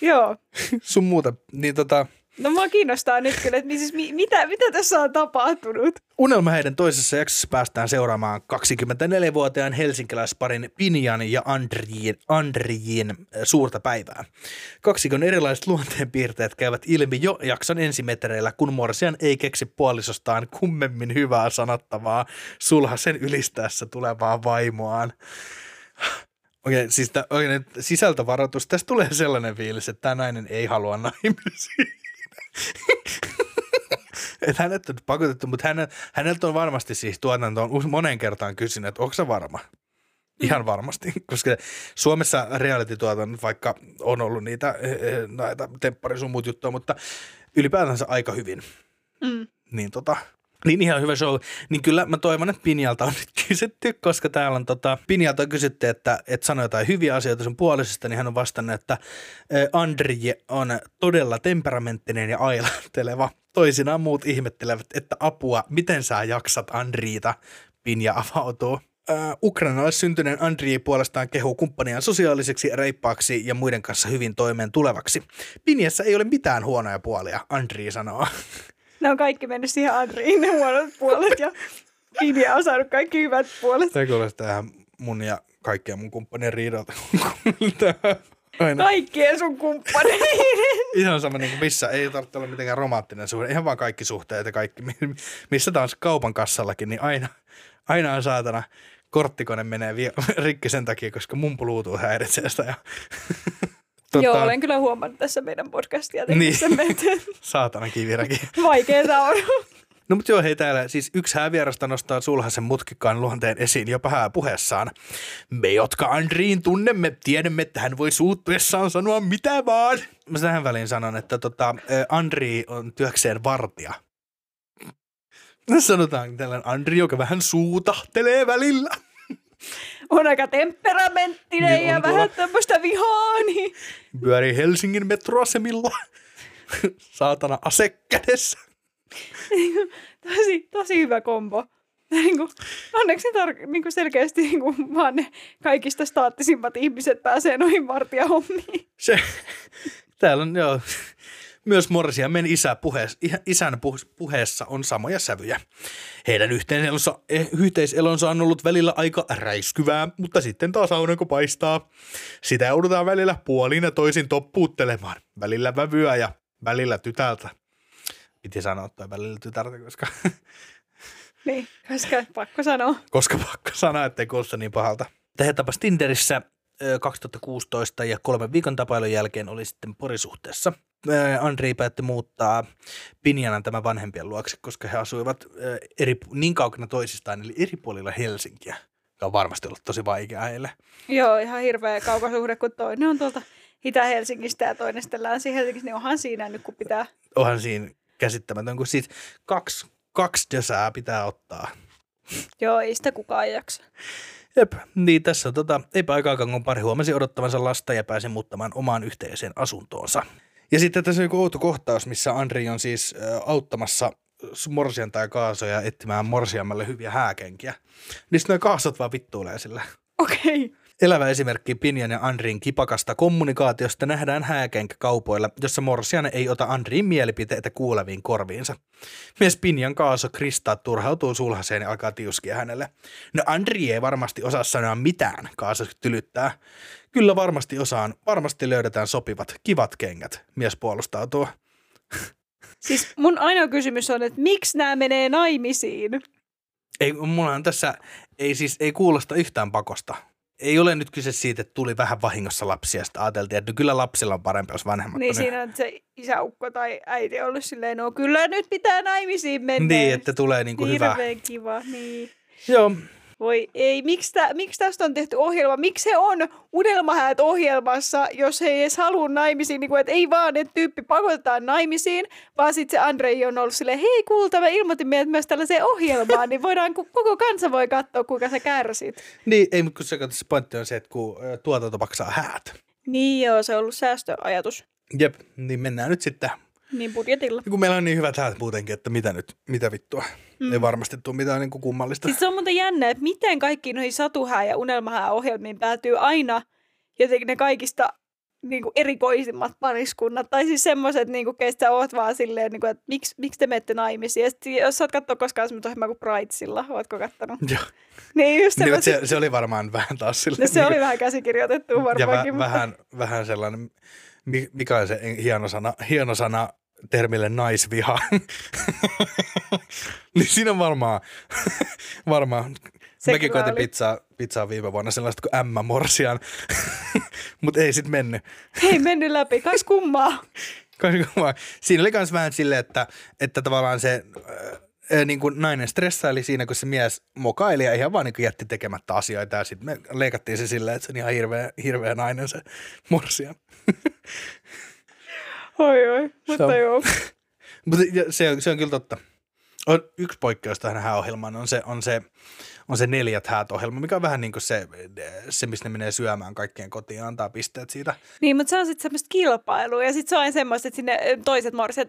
Joo. Sun muuta. Niin tota, No mua kiinnostaa nyt kyllä, että mi- siis mi- mitä, mitä tässä on tapahtunut? Unelmaheiden toisessa jaksossa päästään seuraamaan 24-vuotiaan helsinkiläisparin Pinjan ja Andriin, Andriin äh, suurta päivää. Kaksikon erilaiset luonteenpiirteet käyvät ilmi jo jakson ensimetreillä, kun Morsian ei keksi puolisostaan kummemmin hyvää sanottavaa sulhasen ylistäessä tulevaa vaimoaan. Okei, siis tä, oikein, nyt sisältövaroitus. Tästä tulee sellainen fiilis, että tämä nainen ei halua naimisiin. *laughs* että hänet on pakotettu, mutta hänet, häneltä on varmasti siis tuotanto on monen kertaan kysynyt, että onko se varma? Ihan varmasti, *laughs* koska Suomessa reality-tuotannot, vaikka on ollut niitä eh, eh, näitä temppari sun muut juttuja, mutta ylipäätänsä aika hyvin. Mm. Niin tota, niin ihan hyvä show. Niin kyllä mä toivon, että Pinjalta on nyt kysytty, koska täällä on tota, Pinjalta on kysytty, että, että sanoi jotain hyviä asioita sun puolisesta, niin hän on vastannut, että eh, Andri on todella temperamenttinen ja ailahteleva. Toisinaan muut ihmettelevät, että apua, miten sä jaksat Andriita? Pinja avautuu. Ukrainalle syntyneen Andri puolestaan kehuu kumppaniaan sosiaaliseksi, reippaaksi ja muiden kanssa hyvin toimeen tulevaksi. Pinjassa ei ole mitään huonoja puolia, Andri sanoo. Ne on kaikki mennyt siihen Andriin, ne huonot puolet ja Pinja on saanut kaikki hyvät puolet. Tämä kuulostaa ihan mun ja kaikkien mun kumppanien riidalta. *laughs* Aina. Kaikkien sun kumppaneiden. *laughs* Ihan sama, niin kuin missä ei tarvitse olla mitenkään romanttinen suhde. Ihan vaan kaikki suhteet ja kaikki, mi- missä taas kaupan kassallakin, niin aina, aina on saatana korttikone menee rikki sen takia, koska mun Bluetooth häiritsee sitä. Ja, *laughs* Joo, olen kyllä huomannut tässä meidän podcastia tehdessä, Niin. *laughs* Saatana kiviräki. *laughs* vaikeeta on. No mutta joo, hei täällä siis yksi häävierasta nostaa sulhasen mutkikkaan luonteen esiin jopa hääpuheessaan. Me, jotka Andriin tunnemme, tiedämme, että hän voi suuttuessaan sanoa mitä vaan. Mä tähän väliin sanon, että tota, Andri on työkseen vartija. Sanotaan tällainen Andri, joka vähän suutahtelee välillä. On aika temperamenttinen Niin on ja tuolla. vähän tämmöistä vihaa, niin Pyörii Helsingin metroasemilla. Saatana ase kädessä. tosi, tosi hyvä kombo. Niin kuin, onneksi tar- niin kuin selkeästi niin kuin, vaan ne kaikista staattisimmat ihmiset pääsee noihin vartijahommiin. Se, täällä on joo, myös Morsiamen isä puheessa, isän pu- puheessa on samoja sävyjä. Heidän yhteiselonsa, eh, yhteiselonsa on ollut välillä aika räiskyvää, mutta sitten taas aurinko paistaa. Sitä joudutaan välillä puolin ja toisin toppuuttelemaan. Välillä vävyä ja välillä tytältä. Piti sanoa toi välillä tytärtä, koska, *laughs* Niin, koska pakko sanoa. koska pakko sanoa, ettei kuulosta niin pahalta. He tapas Tinderissä ö, 2016 ja kolmen viikon tapailun jälkeen oli sitten porisuhteessa. Ö, Andri päätti muuttaa Pinjanan tämän vanhempien luokse, koska he asuivat ö, eri, niin kaukana toisistaan, eli eri puolilla Helsinkiä. joka on varmasti ollut tosi vaikea heille. Joo, ihan hirveä kaukasuhde, kun toinen on tuolta Itä-Helsingistä ja toinen sitten Länsi-Helsingistä, niin onhan siinä nyt, kun pitää. Onhan siinä käsittämätön, kun siis kaksi, kaksi dösää pitää ottaa. Joo, ei sitä kukaan jaksa. Jep, niin tässä on tota, eipä aikaakaan, kun pari huomasi odottavansa lasta ja pääsi muuttamaan omaan yhteiseen asuntoonsa. Ja sitten tässä on joku outo kohtaus, missä Andri on siis auttamassa morsianta ja kaasoja etsimään morsiammalle hyviä hääkenkiä. Niin sitten kaasot vaan vittuilee sillä. Okei. Okay. Elävä esimerkki Pinjan ja Andrin kipakasta kommunikaatiosta nähdään hääkenkäkaupoilla, jossa Morsian ei ota Andrin mielipiteitä kuuleviin korviinsa. Mies Pinjan kaaso Krista turhautuu sulhaseen ja alkaa tiuskia hänelle. No Andri ei varmasti osaa sanoa mitään, kaaso tylyttää. Kyllä varmasti osaan, varmasti löydetään sopivat, kivat kengät, mies puolustautuu. Siis mun ainoa kysymys on, että miksi nämä menee naimisiin? Ei, mulla on tässä, ei siis, ei kuulosta yhtään pakosta ei ole nyt kyse siitä, että tuli vähän vahingossa lapsia, sitten ajateltiin, että no kyllä lapsilla on parempi, jos vanhemmat Niin on siinä on se isäukko tai äiti ollut silleen, no kyllä nyt pitää naimisiin mennä. Niin, että tulee niinku hyvä. Hirveän kiva, niin. Joo, voi ei, miksi, tä, miksi tästä on tehty ohjelma? Miksi se on unelmahäät ohjelmassa, jos he ei edes halua naimisiin? Niin kuin, että ei vaan, että tyyppi pakotetaan naimisiin, vaan sitten se Andrei on ollut silleen, hei kuulta, mä ilmoitin meidät myös tällaiseen ohjelmaan, niin voidaan, koko kansa voi katsoa, kuinka sä kärsit. Niin, ei, mutta kun se, se pointti on se, että kun tuotanto maksaa häät. Niin joo, se on ollut säästöajatus. Jep, niin mennään nyt sitten niin budjetilla. Ja kun meillä on niin hyvät häät muutenkin, että mitä nyt, mitä vittua. Mm. Ei varmasti tule mitään niin kuin kummallista. Siis se on muuten jännä, että miten kaikki noihin satuhää ja unelmahää ohjelmiin päätyy aina jotenkin ne kaikista niin kuin erikoisimmat pariskunnat. Tai siis semmoiset, niin kuin, keistä oot vaan silleen, niin kuin, että miksi, miksi te menette naimisiin. Ja sitten, jos sä oot katsoa koskaan semmoista ohjelmaa kuin Bridesilla, ootko kattonut? Joo. Niin, just niin, se, se, oli varmaan vähän taas silleen. No, se niin, oli vähän käsikirjoitettu varmaankin. Ja väh, mutta... vähän, vähän sellainen, mikä on se hieno sana, hieno sana termille naisviha. *laughs* niin siinä on varmaan, *laughs* varmaan. Mäkin koitin pizzaa, pizzaa viime vuonna sellaista kuin Emma Morsian, *laughs* mutta ei sitten mennyt. Ei mennyt läpi, kais kummaa. kais kummaa. Siinä oli myös vähän silleen, että, että tavallaan se äh, niin kuin nainen stressaili siinä, kun se mies mokaili ja ihan vaan niin kuin jätti tekemättä asioita. Ja sitten me leikattiin se silleen, että se on ihan hirveä, hirveä nainen se morsia. Oi, oi, mutta *laughs* se joo. mutta se, on, se on kyllä totta. On, yksi poikkeus tähän hääohjelmaan on se, on se, on se neljät häät ohjelma, mikä on vähän niin kuin se, se, missä ne menee syömään kaikkien kotiin ja antaa pisteet siitä. Niin, mutta se on sitten semmoista kilpailua ja sitten se on semmoista, että sinne toiset morsiat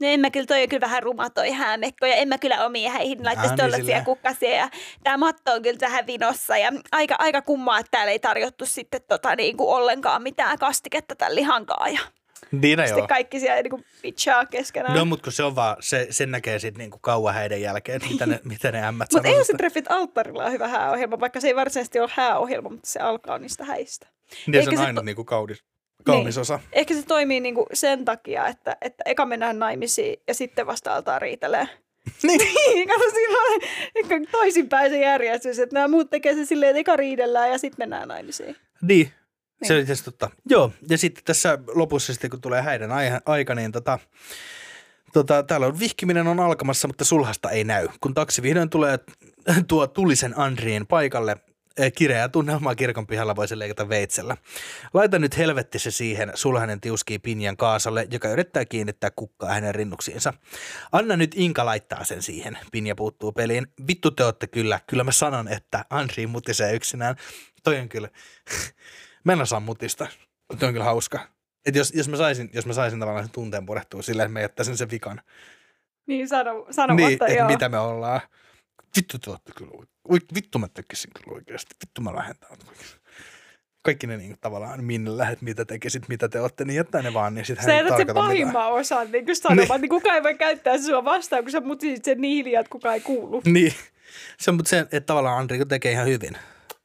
no en mä kyllä, toi on kyllä vähän ruma toi häämekko ja en mä kyllä omia häihin laittaisi tuollaisia kukkasia ja tämä matto on kyllä vähän vinossa ja aika, aika kummaa, että täällä ei tarjottu sitten tota, niin kuin ollenkaan mitään kastiketta tämän lihankaan ja niin Sitten joo. kaikki siellä niin pitchaa keskenään. No, mutta kun se on vaan, se, sen näkee sitten niinku kauan häiden jälkeen, että mitä ne, *laughs* mitä ne ämmät Mutta ei se treffit alttarilla on hyvä hääohjelma, vaikka se ei varsinaisesti ole hääohjelma, mutta se alkaa niistä häistä. Niin se on aina to... niinku kaunis, kaunis niin. osa. Ehkä se toimii niinku sen takia, että, että eka mennään naimisiin ja sitten vasta altaa riitelee. *laughs* Niin. *laughs* niin, kato silloin toisinpäin se järjestys, että nämä muut tekee se silleen, että eka riidellään ja sitten mennään naimisiin. Niin, niin. Se oli tietysti totta. Joo, ja sitten tässä lopussa sitten, kun tulee häiden aika, niin tota, tota, täällä on vihkiminen on alkamassa, mutta sulhasta ei näy. Kun taksi vihdoin tulee *laughs* tuo tulisen Andriin paikalle, eh, kireää tunnelmaa kirkon pihalla voisi leikata veitsellä. Laita nyt helvetti se siihen, sulhanen tiuskii Pinjan kaasalle, joka yrittää kiinnittää kukkaa hänen rinnuksiinsa. Anna nyt Inka laittaa sen siihen, Pinja puuttuu peliin. Vittu te ootte kyllä, kyllä mä sanon, että Andri mutisee yksinään. Toi on kyllä, *laughs* Mä en osaa mutista, mutta on kyllä hauska. Et jos, jos, mä saisin, jos mä saisin tavallaan sen tunteen purettua silleen, että mä jättäisin sen vikan. Niin, sano, sanomatta niin, että joo. mitä me ollaan. Vittu te olette kyllä oikein. Vittu mä tekisin kyllä oikeasti. Vittu mä lähden kaikki ne niin, tavallaan, minne lähet, mitä tekisit, mitä te olette, niin jättää ne vaan, niin sitten hän ei sen pahimman osan niin kuin sanomaan, niin. niin kukaan ei voi käyttää sua vastaan, kun sä mutisit sen niin hiljaa, että kukaan ei kuulu. Niin, se mutta se, että tavallaan Andri tekee ihan hyvin.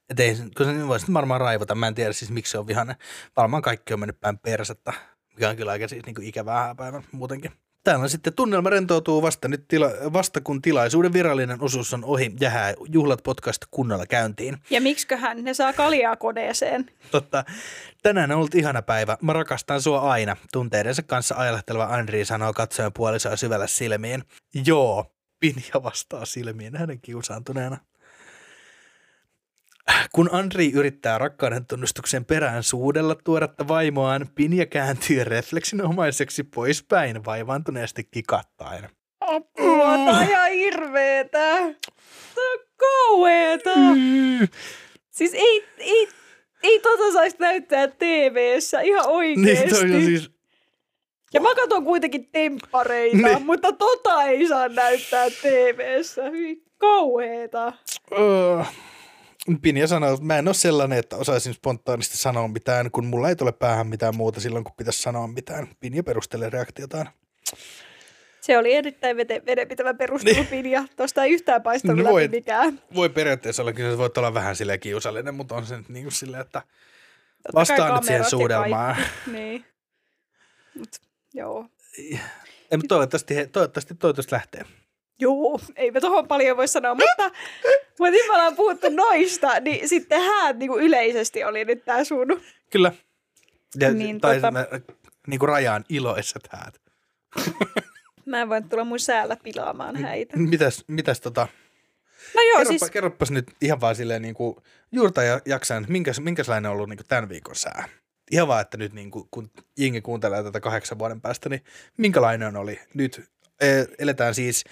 Et ei, kun se voisi varmaan raivota. Mä en tiedä siis miksi se on vihainen. Varmaan kaikki on mennyt päin persettä, mikä on kyllä aika siis niin kuin ikävää päivän muutenkin. Täällä sitten tunnelma rentoutuu vasta, nyt tila, vasta kun tilaisuuden virallinen osuus on ohi ja hää juhlat podcast kunnolla käyntiin. Ja miksiköhän ne saa kaljaa koneeseen? Totta. Tänään on ollut ihana päivä. Mä rakastan sua aina. Tunteidensa kanssa ailahteleva Andri sanoo katsoen puolisoa syvällä silmiin. Joo, Pinja vastaa silmiin hänen kiusaantuneena. Kun Andri yrittää rakkauden tunnustuksen perään suudella tuoretta vaimoaan, Pinja kääntyy refleksinomaiseksi poispäin vaivaantuneesti kikattaen. Apua, tää on ihan hirveetä. Tää on kauheeta. Mm. Siis ei, ei, ei tota saisi näyttää TV-ssä ihan oikeesti. Niin, toi on siis... Ja mä katson kuitenkin temppareita, Niin. mutta tota ei saa näyttää TV-ssä. Hyi kauheeta. Uh, Pinja sanoo, että mä en ole sellainen, että osaisin spontaanisti sanoa mitään, kun mulla ei tule päähän mitään muuta silloin, kun pitäisi sanoa mitään. Pinja perustelee reaktiotaan. Se oli erittäin vete, vedenpitävä perustelupin ja tosta ei yhtään paistanut No läpi voi- mikään. Voi periaatteessa olla, kyllä se voi olla vähän silleen kiusallinen, mutta on se nyt niin kuin silleen, että Totta vastaan nyt siihen suudelmaan. *laughs* Niin. Mut, joo. Ei, mutta toivottavasti, toivottavasti toivottavasti lähtee. Joo, ei me tohon paljon voi sanoa, mutta, mutta nyt me ollaan puhuttu noista, niin sitten häät niin kuin yleisesti oli nyt tää sun. Kyllä. Ja, Niin, tai tota- tota... niin kuin rajaan iloiset häät. *laughs* Mä en voi tulla mun säällä pilaamaan häitä. Mitäs, mitäs tota, No joo, kerropa, siis kerropas nyt ihan vaan silleen niin kuin juurta ja jaksain, että minkäs, minkälainen on ollut niin kuin tämän viikon sää? Ihan vaan, että nyt niin kuin, kun jengi kuuntelee tätä kahdeksan vuoden päästä, niin minkälainen oli nyt? Eh, Eletään siis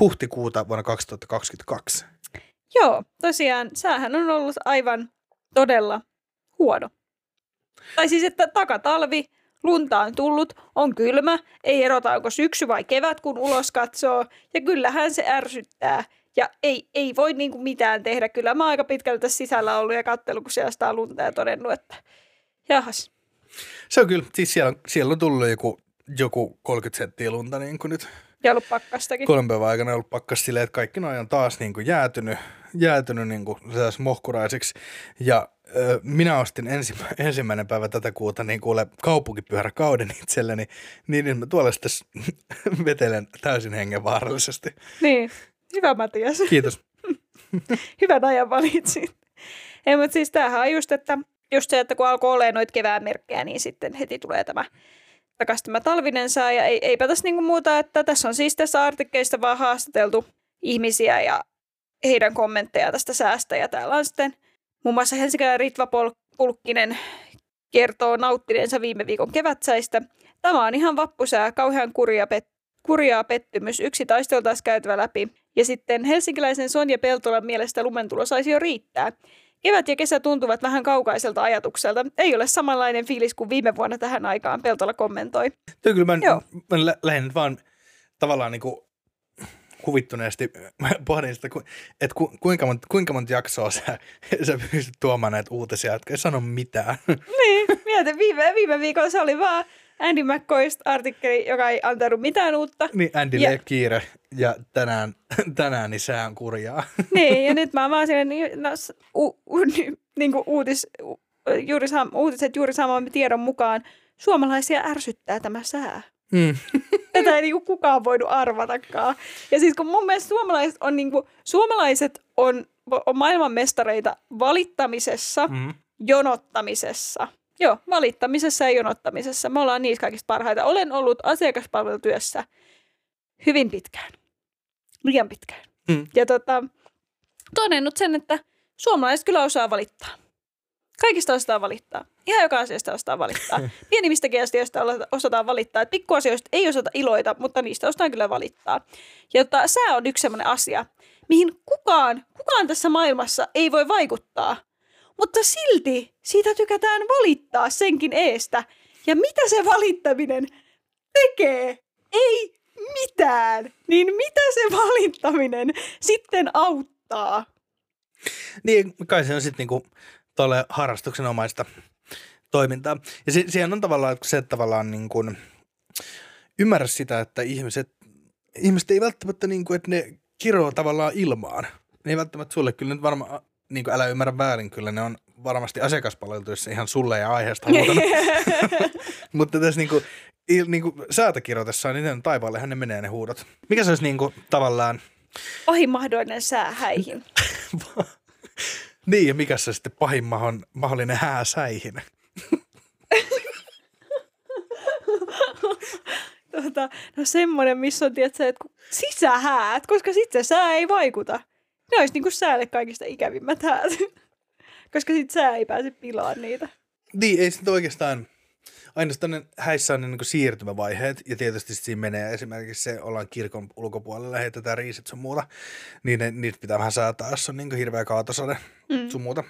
huhtikuuta vuonna 2022. joo, tosiaan säähän on ollut aivan todella huono. Tai siis, että takatalvi, lunta on tullut, on kylmä, ei erota onko syksy vai kevät, kun ulos katsoo. Ja kyllähän se ärsyttää. Ja ei, ei voi niinku mitään tehdä. Kyllä mä oon aika pitkälti tässä sisällä ollut ja katsellut, kun siellä sitä lunta ja todennut, että jahas. Se on kyllä, siis siellä, on- siellä on tullut joku, joku 30 senttiä lunta niin kuin nyt Ja ollut pakkastakin. kolmen päivän aikana ollut pakkas silleen, että kaikki noin on taas niin kuin jäätynyt, jäätynyt niin kuin mohkuraisiksi. Ja ö, minä ostin ensimmä, ensimmäinen päivä tätä kuuta niin kuule kaupunkipyöräkauden itselleni, niin mä tuolla sitten *laughs* vetelen täysin hengenvaarallisesti. Niin, hyvä Matias. Kiitos. *laughs* Hyvän ajan valitsit. Ei, mutta siis tämähän on just, että, just se, että kun alkoi olemaan noita kevään merkkejä, niin sitten heti tulee tämä takaisin tämä talvinen sää. Ja ei, eipä tässä niinku muuta, että tässä on siis tässä artikkeista vaan haastateltu ihmisiä ja heidän kommentteja tästä säästä. Ja täällä on sitten muun muassa Helsinkiläinen Ritva Pulkkinen kertoo nauttineensa viime viikon kevätsäistä. Tämä on ihan vappusää, kauhean kurja pet- kurjaa pettymys. Yksi taistelu taas käytävä läpi. Ja sitten helsinkiläisen Sonja Peltolan mielestä lumentulo saisi jo riittää. Kevät ja kesä tuntuvat vähän kaukaiselta ajatukselta. Ei ole samanlainen fiilis kuin viime vuonna tähän aikaan, Peltola kommentoi. Toi kyllä mä, Joo. mä lä- lähdin nyt vaan tavallaan niin kuin huvittuneesti *laughs* pohdin sitä, että ku, kuinka, monta, kuinka monta jaksoa sä, *laughs* sä pystyt tuomaan näitä uutisia, jotka ei sano mitään. *laughs* Niin, mietin, viime, viime viikolla se oli vaan Andy McCoyst artikkeli, joka ei antanut mitään uutta. niin Andy Ja- kiire ja tänään, tänään niin sää on kurjaa. Niin, ja nyt *laughs* mä vaan silleen, niin, no, u, u, ni- niin kuin uutis, u, juuri saam, uutiset juuri saamamme tiedon mukaan, suomalaisia ärsyttää tämä sää. Mm. *laughs* Tätä ei niinku kukaan voinut arvatakaan. Ja siis kun mun mielestä suomalaiset on, niinku, suomalaiset on, on maailmanmestareita valittamisessa, Mm. jonottamisessa. Joo, valittamisessa ja jonottamisessa. Me ollaan niissä kaikista parhaita. Olen ollut asiakaspalvelutyössä hyvin pitkään. Liian pitkään. Mm. Ja tota, todennut sen, että suomalaiset kyllä osaa valittaa. Kaikista osataan valittaa. Ihan joka asiasta osataan valittaa. *laughs* Pienimmistäkin asioista osataan valittaa. Et pikkuasioista ei osata iloita, mutta niistä osataan kyllä valittaa. Ja tota, sää on yksi sellainen asia, mihin kukaan, kukaan tässä maailmassa ei voi vaikuttaa. Mutta silti siitä tykätään valittaa senkin eestä. Ja mitä se valittaminen tekee? Ei mitään. Niin mitä se valittaminen sitten auttaa? Niin, kai se on sitten niinku tuolle harrastuksenomaista toimintaa. Ja se, siihen on tavallaan se, että tavallaan niin ymmärrä sitä, että ihmiset, ihmiset ei välttämättä niin kuin, että ne kiroo tavallaan ilmaan. Ne ei välttämättä sulle, kyllä nyt varmaan, niin kuin älä ymmärrä väärin, kyllä ne on varmasti asiakaspalveluissa ihan sulle ja aiheesta huutanut. *laughs* Mutta tässä niin kuin, niin kuin säätä kirjoitessaan, niin ne taivaallehan ne menee ne huudot. Mikä se olisi niin kuin, tavallaan, Pahin mahdollinen sää häihin. *laughs* niin ja mikä se sitten pahin mahon, mahdollinen hää säihin? *laughs* Tota, no semmoinen, missä on tietysti, että sisähäät, koska sitten sää ei vaikuta. Ne olisi niinku säälle kaikista ikävimmät häät. *laughs* koska sit sä ei pääse pilaan niitä. Niin, ei sitten oikeastaan, ainoastaan ne häissä on ne niin siirtymävaiheet, ja tietysti siinä menee esimerkiksi se, ollaan kirkon ulkopuolella, heitetään riisit sun muuta, niin ne, niitä pitää vähän säätää, jos on niin hirveä kaatosade mm. sun muuta.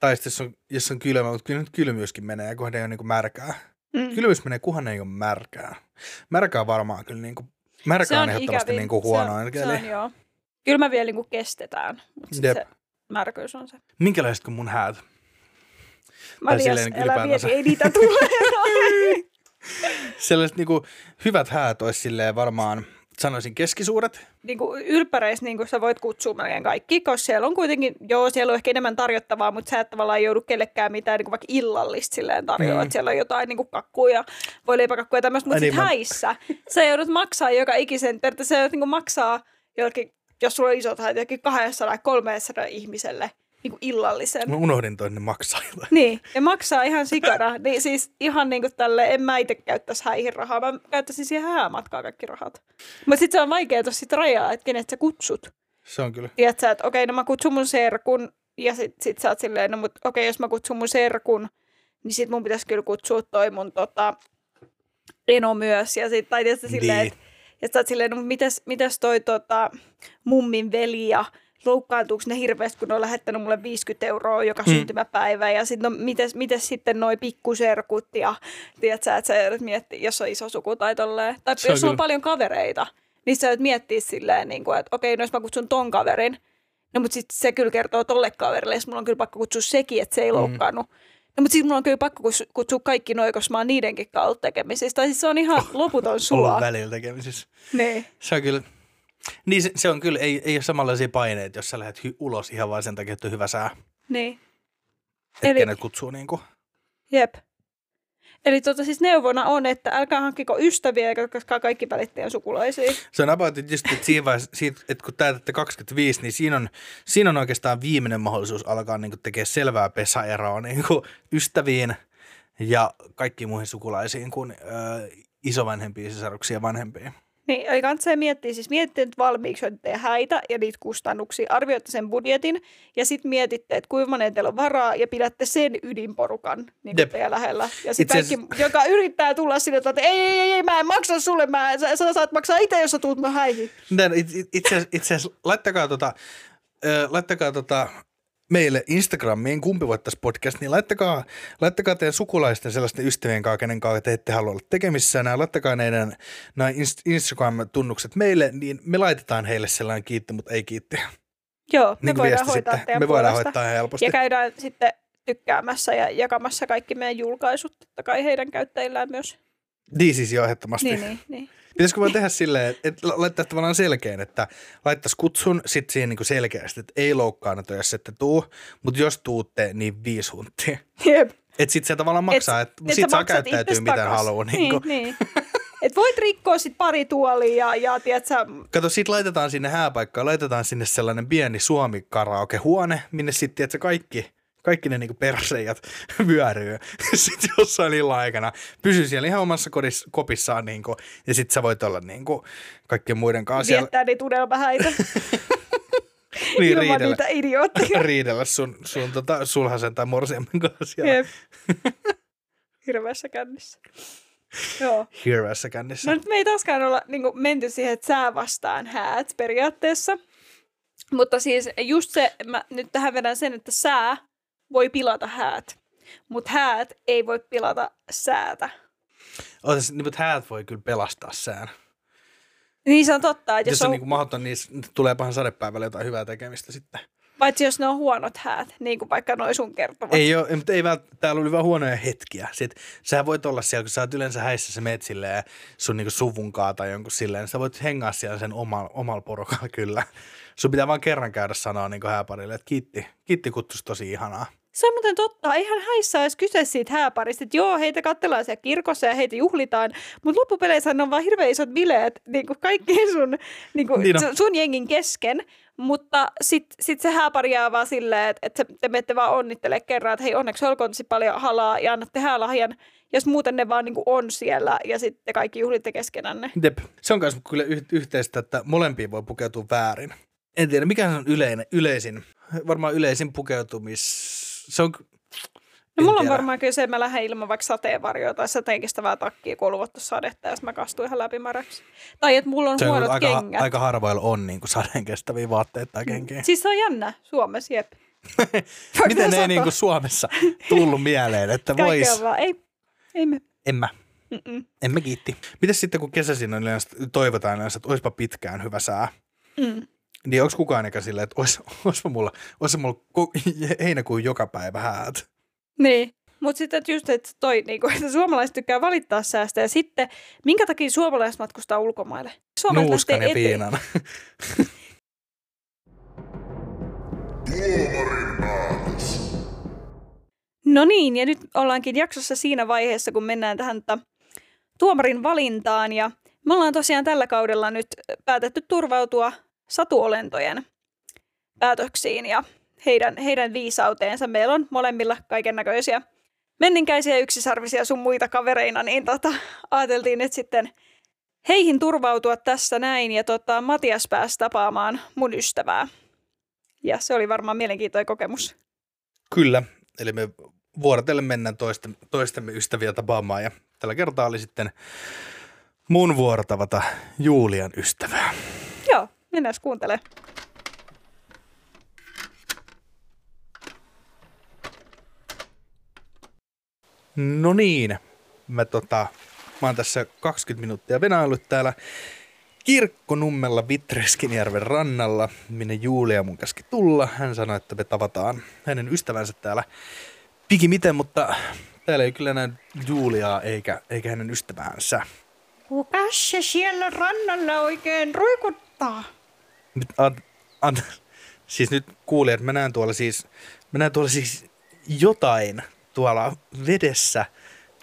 Tai sitten jos on, jos on kylmä, mutta kyllä nyt kylmyyskin menee, kun ei ole niin märkää. Mm. Kylmyys menee, kunhan ei ole märkää. Märkää varmaan kyllä niin kuin, märkää on, on ehdottomasti niin kuin huono. Se on, se on, joo. Kyllä mä vielä niin kuin kestetään, mutta se märkyys on se. Minkälaiset kuin mun häät? Matias, älä mieti, ei niitä tule. *laughs* Sellaiset niin kuin, hyvät häät olisi silleen varmaan, sanoisin keskisuuret. Niin kuin ylppäreissä niin kuin sä voit kutsua melkein kaikki, koska siellä on kuitenkin, joo, siellä on ehkä enemmän tarjottavaa, mutta sä et tavallaan joudu kellekään mitään niin kuin vaikka illallista silleen tarjoa, mm. siellä on jotain niin kuin kakkuja, voi leipäkakkuja ja tämmöistä, mutta sitten niin, häissä sä joudut maksaa joka ikisen, että sä joudut niin kuin maksaa jollekin, jos sulla on isot häät, jokin 200-300 ihmiselle – niin kuin illallisen. Mä unohdin toinen maksaa jotain. Niin, ja maksaa ihan sikana. *laughs* niin siis ihan niin kuin tälle, en mä itse käyttäisi häihin rahaa, mä käyttäisin siihen häämatkaa kaikki rahat. Mutta sitten se on vaikea tuossa sit rajaa, että kenet sä kutsut. Se on kyllä. Tiedätkö, että okei, no mä kutsun mun serkun, ja sit, sit sä oot silleen, no mutta okei, jos mä kutsun mun serkun, niin sit mun pitäisi kyllä kutsua toi mun tota, eno myös, ja sit, tai tietysti silleen, niin. että ja sä oot silleen, no mitäs, mitäs toi tota, mummin veli ja loukkaantuuko ne hirveästi, kun ne on lähettänyt mulle 50 euroa joka mm. syntymäpäivä. Ja sitten no, mites, mites sitten noi pikkuserkut ja tiedätkö, että sä joudut miettiä, jos on iso suku tai tolleen. Tai se jos on, on paljon kavereita, niin sä joudut miettiä silleen, niin kuin, että okei, no jos mä kutsun ton kaverin, no mutta sitten se kyllä kertoo tolle kaverille, jos mulla on kyllä pakko kutsua sekin, että se ei mm. loukkaannut. No mutta sitten mulla on kyllä pakko kutsua kaikki noin, koska mä oon niidenkin kautta tekemisissä. Tai siis se on ihan *laughs* loputon sula. Ollut välillä tekemisissä. Niin. Se on kyllä, niin se, se on kyllä, ei, ei ole samanlaisia paineita, jos sä lähdet hy- ulos ihan vain sen takia, että on hyvä sää. Niin. Eli... kenet kutsuu niin kuin. Jep. Eli tota siis neuvona on, että älkää hankkiko ystäviä, koska kaikki välittäjän sukulaisia. Se on about just, että siinä siitä, että kun täytätte 25, niin siinä on, siinä on oikeastaan viimeinen mahdollisuus alkaa niin tekemään selvää pesäeroa niin ystäviin ja kaikkiin muihin sukulaisiin kuin ö, isovanhempiin, ja vanhempiin. Niin, eli kannattaa miettiä, siis mietitte nyt valmiiksi teidän häitä ja niitä kustannuksia, arvioitte sen budjetin ja sitten mietitte, että kuinka monen teillä on varaa ja pidätte sen ydinporukan niin teidän lähellä. Ja sitten kaikki, asiassa... joka yrittää tulla sinne, että ei, ei, ei, ei, mä en maksa sulle, mä, sä, sä saat maksaa itse, jos sä tuut mä häihin. Itse asiassa, laittakaa tota, laittakaa tota meille Instagramiin, kumpi voittaisi podcast, niin laittakaa, laittakaa teidän sukulaisten sellaisten ystävien kanssa, kenen kanssa te ette halua olla tekemissä, ja laittakaa nämä Instagram-tunnukset meille, niin me laitetaan heille sellainen kiitti, mutta ei kiitti. Joo, me niin voidaan hoitaa sitten. Me voidaan hoitaa helposti. Ja käydään sitten tykkäämässä ja jakamassa kaikki meidän julkaisut, totta kai heidän käyttäjillään myös. Niin siis jo ehdottomasti. Niin, niin, niin. Pitäisikö vaan tehdä silleen, että laittaa tavallaan selkeän, että laittaisi kutsun sitten siihen niin selkeästi, että ei loukkaanneta, jos ette tuu, mutta jos tuutte, niin viisi huntia. Jep. Että sitten se tavallaan maksaa, että et, et sit saa käyttäytyä miten haluaa. Niin, niin, niin. Et voit rikkoa sit pari tuolia ja, ja tiedätkö, Kato, sit laitetaan sinne hääpaikkaan, laitetaan sinne sellainen pieni suomi huone, minne sitten kaikki kaikki ne niinku perseijät *laughs* vyöryy sitten jossain illan aikana. Pysy siellä ihan omassa kodis, kopissaan niinku, ja sitten sä voit olla niinku kaikkien muiden kanssa. Viettää niitä unelmahäitä. *laughs* niin, Ilman riidellä, niitä idiootteja. *laughs* riidellä sun, sun tota, sulhasen tai morsiammen kanssa. Jep. Hirveässä kännissä. Joo. Hirveässä kännissä. No nyt me ei taaskaan olla niin kuin, menty siihen, että sää vastaan häät periaatteessa. Mutta siis just se, mä nyt tähän vedän sen, että sää voi pilata häät, mutta häät ei voi pilata säätä. Ootas, niin, mutta häät voi kyllä pelastaa sään. Niin se on totta. Että jos, jos on, on niin mahdoton, niin tulee pahan sadepäivällä jotain hyvää tekemistä sitten. Paitsi jos ne on huonot häät, niin kuin vaikka noin sun kertovat. Ei ole, mutta ei välttämättä, täällä oli vaan huonoja hetkiä. Sitten, sä voit olla siellä, kun sä oot yleensä häissä, sä meet silleen sun niin suvun tai jonkun silleen, sä voit hengaa siellä sen omalla, omalla porukalla *laughs* kyllä. Sun pitää vaan kerran käydä sanoa niin hääparille, että kiitti, kiitti kutsus tosi ihanaa. Se on muuten totta. Eihän häissä olisi kyse siitä hääparista, että joo, heitä katsellaan siellä kirkossa ja heitä juhlitaan, mutta loppupeleissä on vaan hirveän isot bileet niin kuin kaikki sun, niin kuin niin sun jengin kesken. Mutta sitten sit se hääpari jää vaan silleen, että, että te menette vaan onnittele kerran, että hei onneksi olkoon tosi paljon halaa ja annatte häälahjan. Jos muuten ne vaan niin kuin on siellä ja sitten kaikki juhlitte keskenänne. Dep. Se on myös kyllä yhteistä, että molempiin voi pukeutua väärin. En tiedä, mikä on yleinen, yleisin, varmaan yleisin pukeutumis se on... No mulla on varmaan kyllä se, että mä lähden ilman vaikka sateenvarjoa tai sateenkestävää takkia, kun on luvattu sadetta ja mä kastun ihan läpimäräksi. Tai että mulla on Se on huonot aika, kengät. aika harvoilla on niin kuin sadeen kestäviä vaatteita tai kenkiä. Siis se on jännä Suomessa, jep. *laughs* Miten ne ei niin kuin Suomessa tullut mieleen, että vois... vaan, ei, ei me. En mä. Mm-mm. En mä kiitti. Mites sitten kun kesäisin on yleensä, toivotaan yleensä, että oispa pitkään hyvä sää. Mm. Niin onko kukaan eikä silleen, että ois, oispa mulla, oispa mulla *laughs* heinäkuun joka päivä häät. Niin. Mutta sitten että just, että toi, niinku, *laughs* että suomalaiset tykkää valittaa säästä ja sitten minkä takia suomalaiset matkustaa ulkomaille? Suomalaiset Nuuskan ja piinan. *laughs* No niin, ja nyt ollaankin jaksossa siinä vaiheessa, kun mennään tähän tota, tuomarin valintaan. Ja me ollaan tosiaan tällä kaudella nyt päätetty turvautua satuolentojen päätöksiin ja heidän, heidän viisauteensa. Meillä on molemmilla kaiken näköisiä menninkäisiä yksisarvisia sun muita kavereina, niin tota, ajateltiin nyt sitten heihin turvautua tässä näin. Ja tota, Matias pääsi tapaamaan mun ystävää. Ja se oli varmaan mielenkiintoinen kokemus. Kyllä, eli me vuorotellen mennään toisten, toistemme ystäviä tapaamaan ja tällä kertaa oli sitten mun vuoro tavata Julian ystävää. Joo, mennään kuuntelemaan. No niin, mä, tota, mä oon tässä 20 minuuttia venailut täällä Kirkkonummella Vitreskinjärven rannalla, minne Julia mun käski tulla. Hän sanoi, että me tavataan hänen ystävänsä täällä pikimiten, mutta täällä ei kyllä näy Juliaa eikä, eikä hänen ystäväänsä. Kukas se siellä rannalla oikein ruikuttaa? Nyt, an, an, siis nyt kuulijat, mä näen tuolla siis, mä näen tuolla siis jotain tuolla vedessä,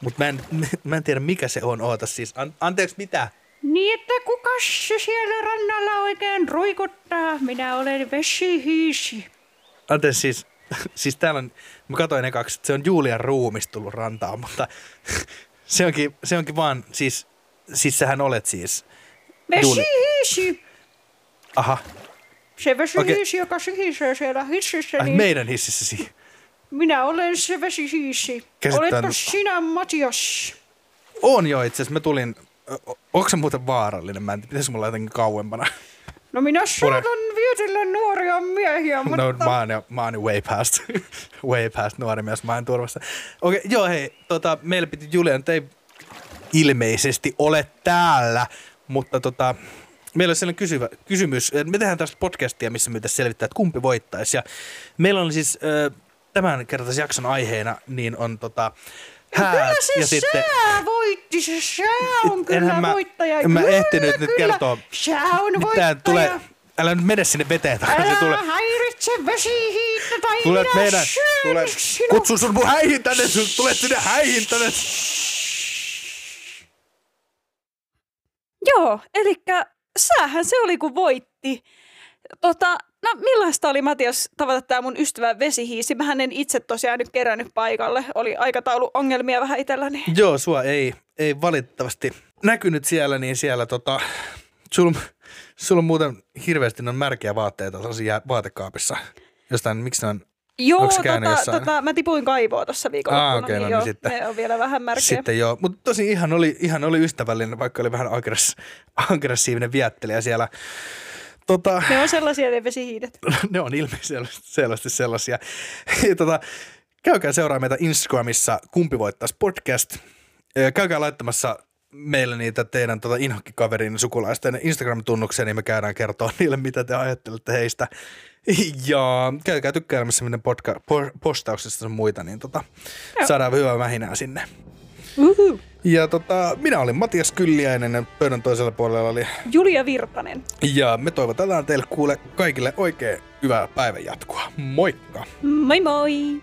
mutta mä en, *laughs* mä en tiedä mikä se on. Oota siis, an, anteeksi mitä? Niin, että kukas se siellä rannalla oikein ruikuttaa? Minä olen vesihiisi. Anteeksi siis, *laughs* siis täällä on, mä katsoin ekaksi, että se on Julian ruumis tullut rantaan, mutta *laughs* se onkin, se onkin vaan, siis, siis sähän olet siis. Vesihiisi. aha, Se vesihiisi, joka sihisee siellä hississä, ai, niin meidän hississäsi. Minä olen se vesihiisi. Käsittämättä. Oletko sinä Matias? On jo itse asiassa, mä tulin, o- onko se muuten vaarallinen? Mä en tiedä, mulla jotenkin kauempana? No minä saatan vietellä nuoria miehiä, mutta... No mä oon, jo, mä oon jo way past, *laughs* way past nuori mies, mä oon turvassa. Okei, okay, joo hei, tota, meillä piti Julian, ei ilmeisesti ole täällä, mutta tota, meillä on sellainen kysyvä, kysymys. Me tehdään tästä podcastia, missä me pitäisi selvittää, että kumpi voittaisi. Ja meillä on siis äh, tämän kertaisen jakson aiheena, niin on tota, häät Kyllä se ja sitten... sää voitti, se sää on kyllä mä- voittaja. en mä Kyllä, ehtinyt nyt kyllä. kertoa. Sää on Nyt voittaja. tää tulee, älä nyt mene sinne veteen takaisin. Älä Tulee, häiritse vesihiittä tai tulet minä meidän, sinut. kutsu sun mun häihin tänne, sun, tulet sinne häihin tänne. Joo, eli säähän se oli, kun voitti. Tota, no millaista oli Matias tavata tämä mun ystävä vesihiisi? Mähän en itse tosiaan nyt kerännyt paikalle. Oli aikatauluongelmia vähän itselläni. Joo, sua ei, ei valitettavasti näkynyt siellä, niin siellä tota, sul, sulla on muuten hirveästi on märkiä vaatteita sellaisia jää- vaatekaapissa. Jostain, miksi ne on? Joo, tota, jossain? tota, mä tipuin kaivoa tuossa viikonloppuna, Ah, okei, no niin niin sitten- ne on vielä vähän märkiä. Sitten joo, mutta tosi ihan oli, ihan oli ystävällinen, vaikka oli vähän aggress, aggressiivinen viettelijä siellä. Tota, Ne on sellaisia ne vesihiidet. *laughs* ne on ilmeisesti selvästi sellaisia. Ja tota, käykää seuraa meitä Instagramissa Kumpi voittaisi podcast. Käykää laittamassa meille niitä teidän tota inhokkikaverin sukulaisten Instagram-tunnuksia, niin me käydään kertoa niille, mitä te ajattelette heistä. Ja käykää tykkäämässä meidän podca- po- postauksista ja muita, niin tota, Joo. saadaan hyvää mähinää sinne. Uhu. Ja tota, minä olin Matias Kylliäinen ja pöydän toisella puolella oli. Julia Virtanen. Ja me toivotetaan teille kuule kaikille oikein hyvää päivän jatkoa. Moikka! Moi moi!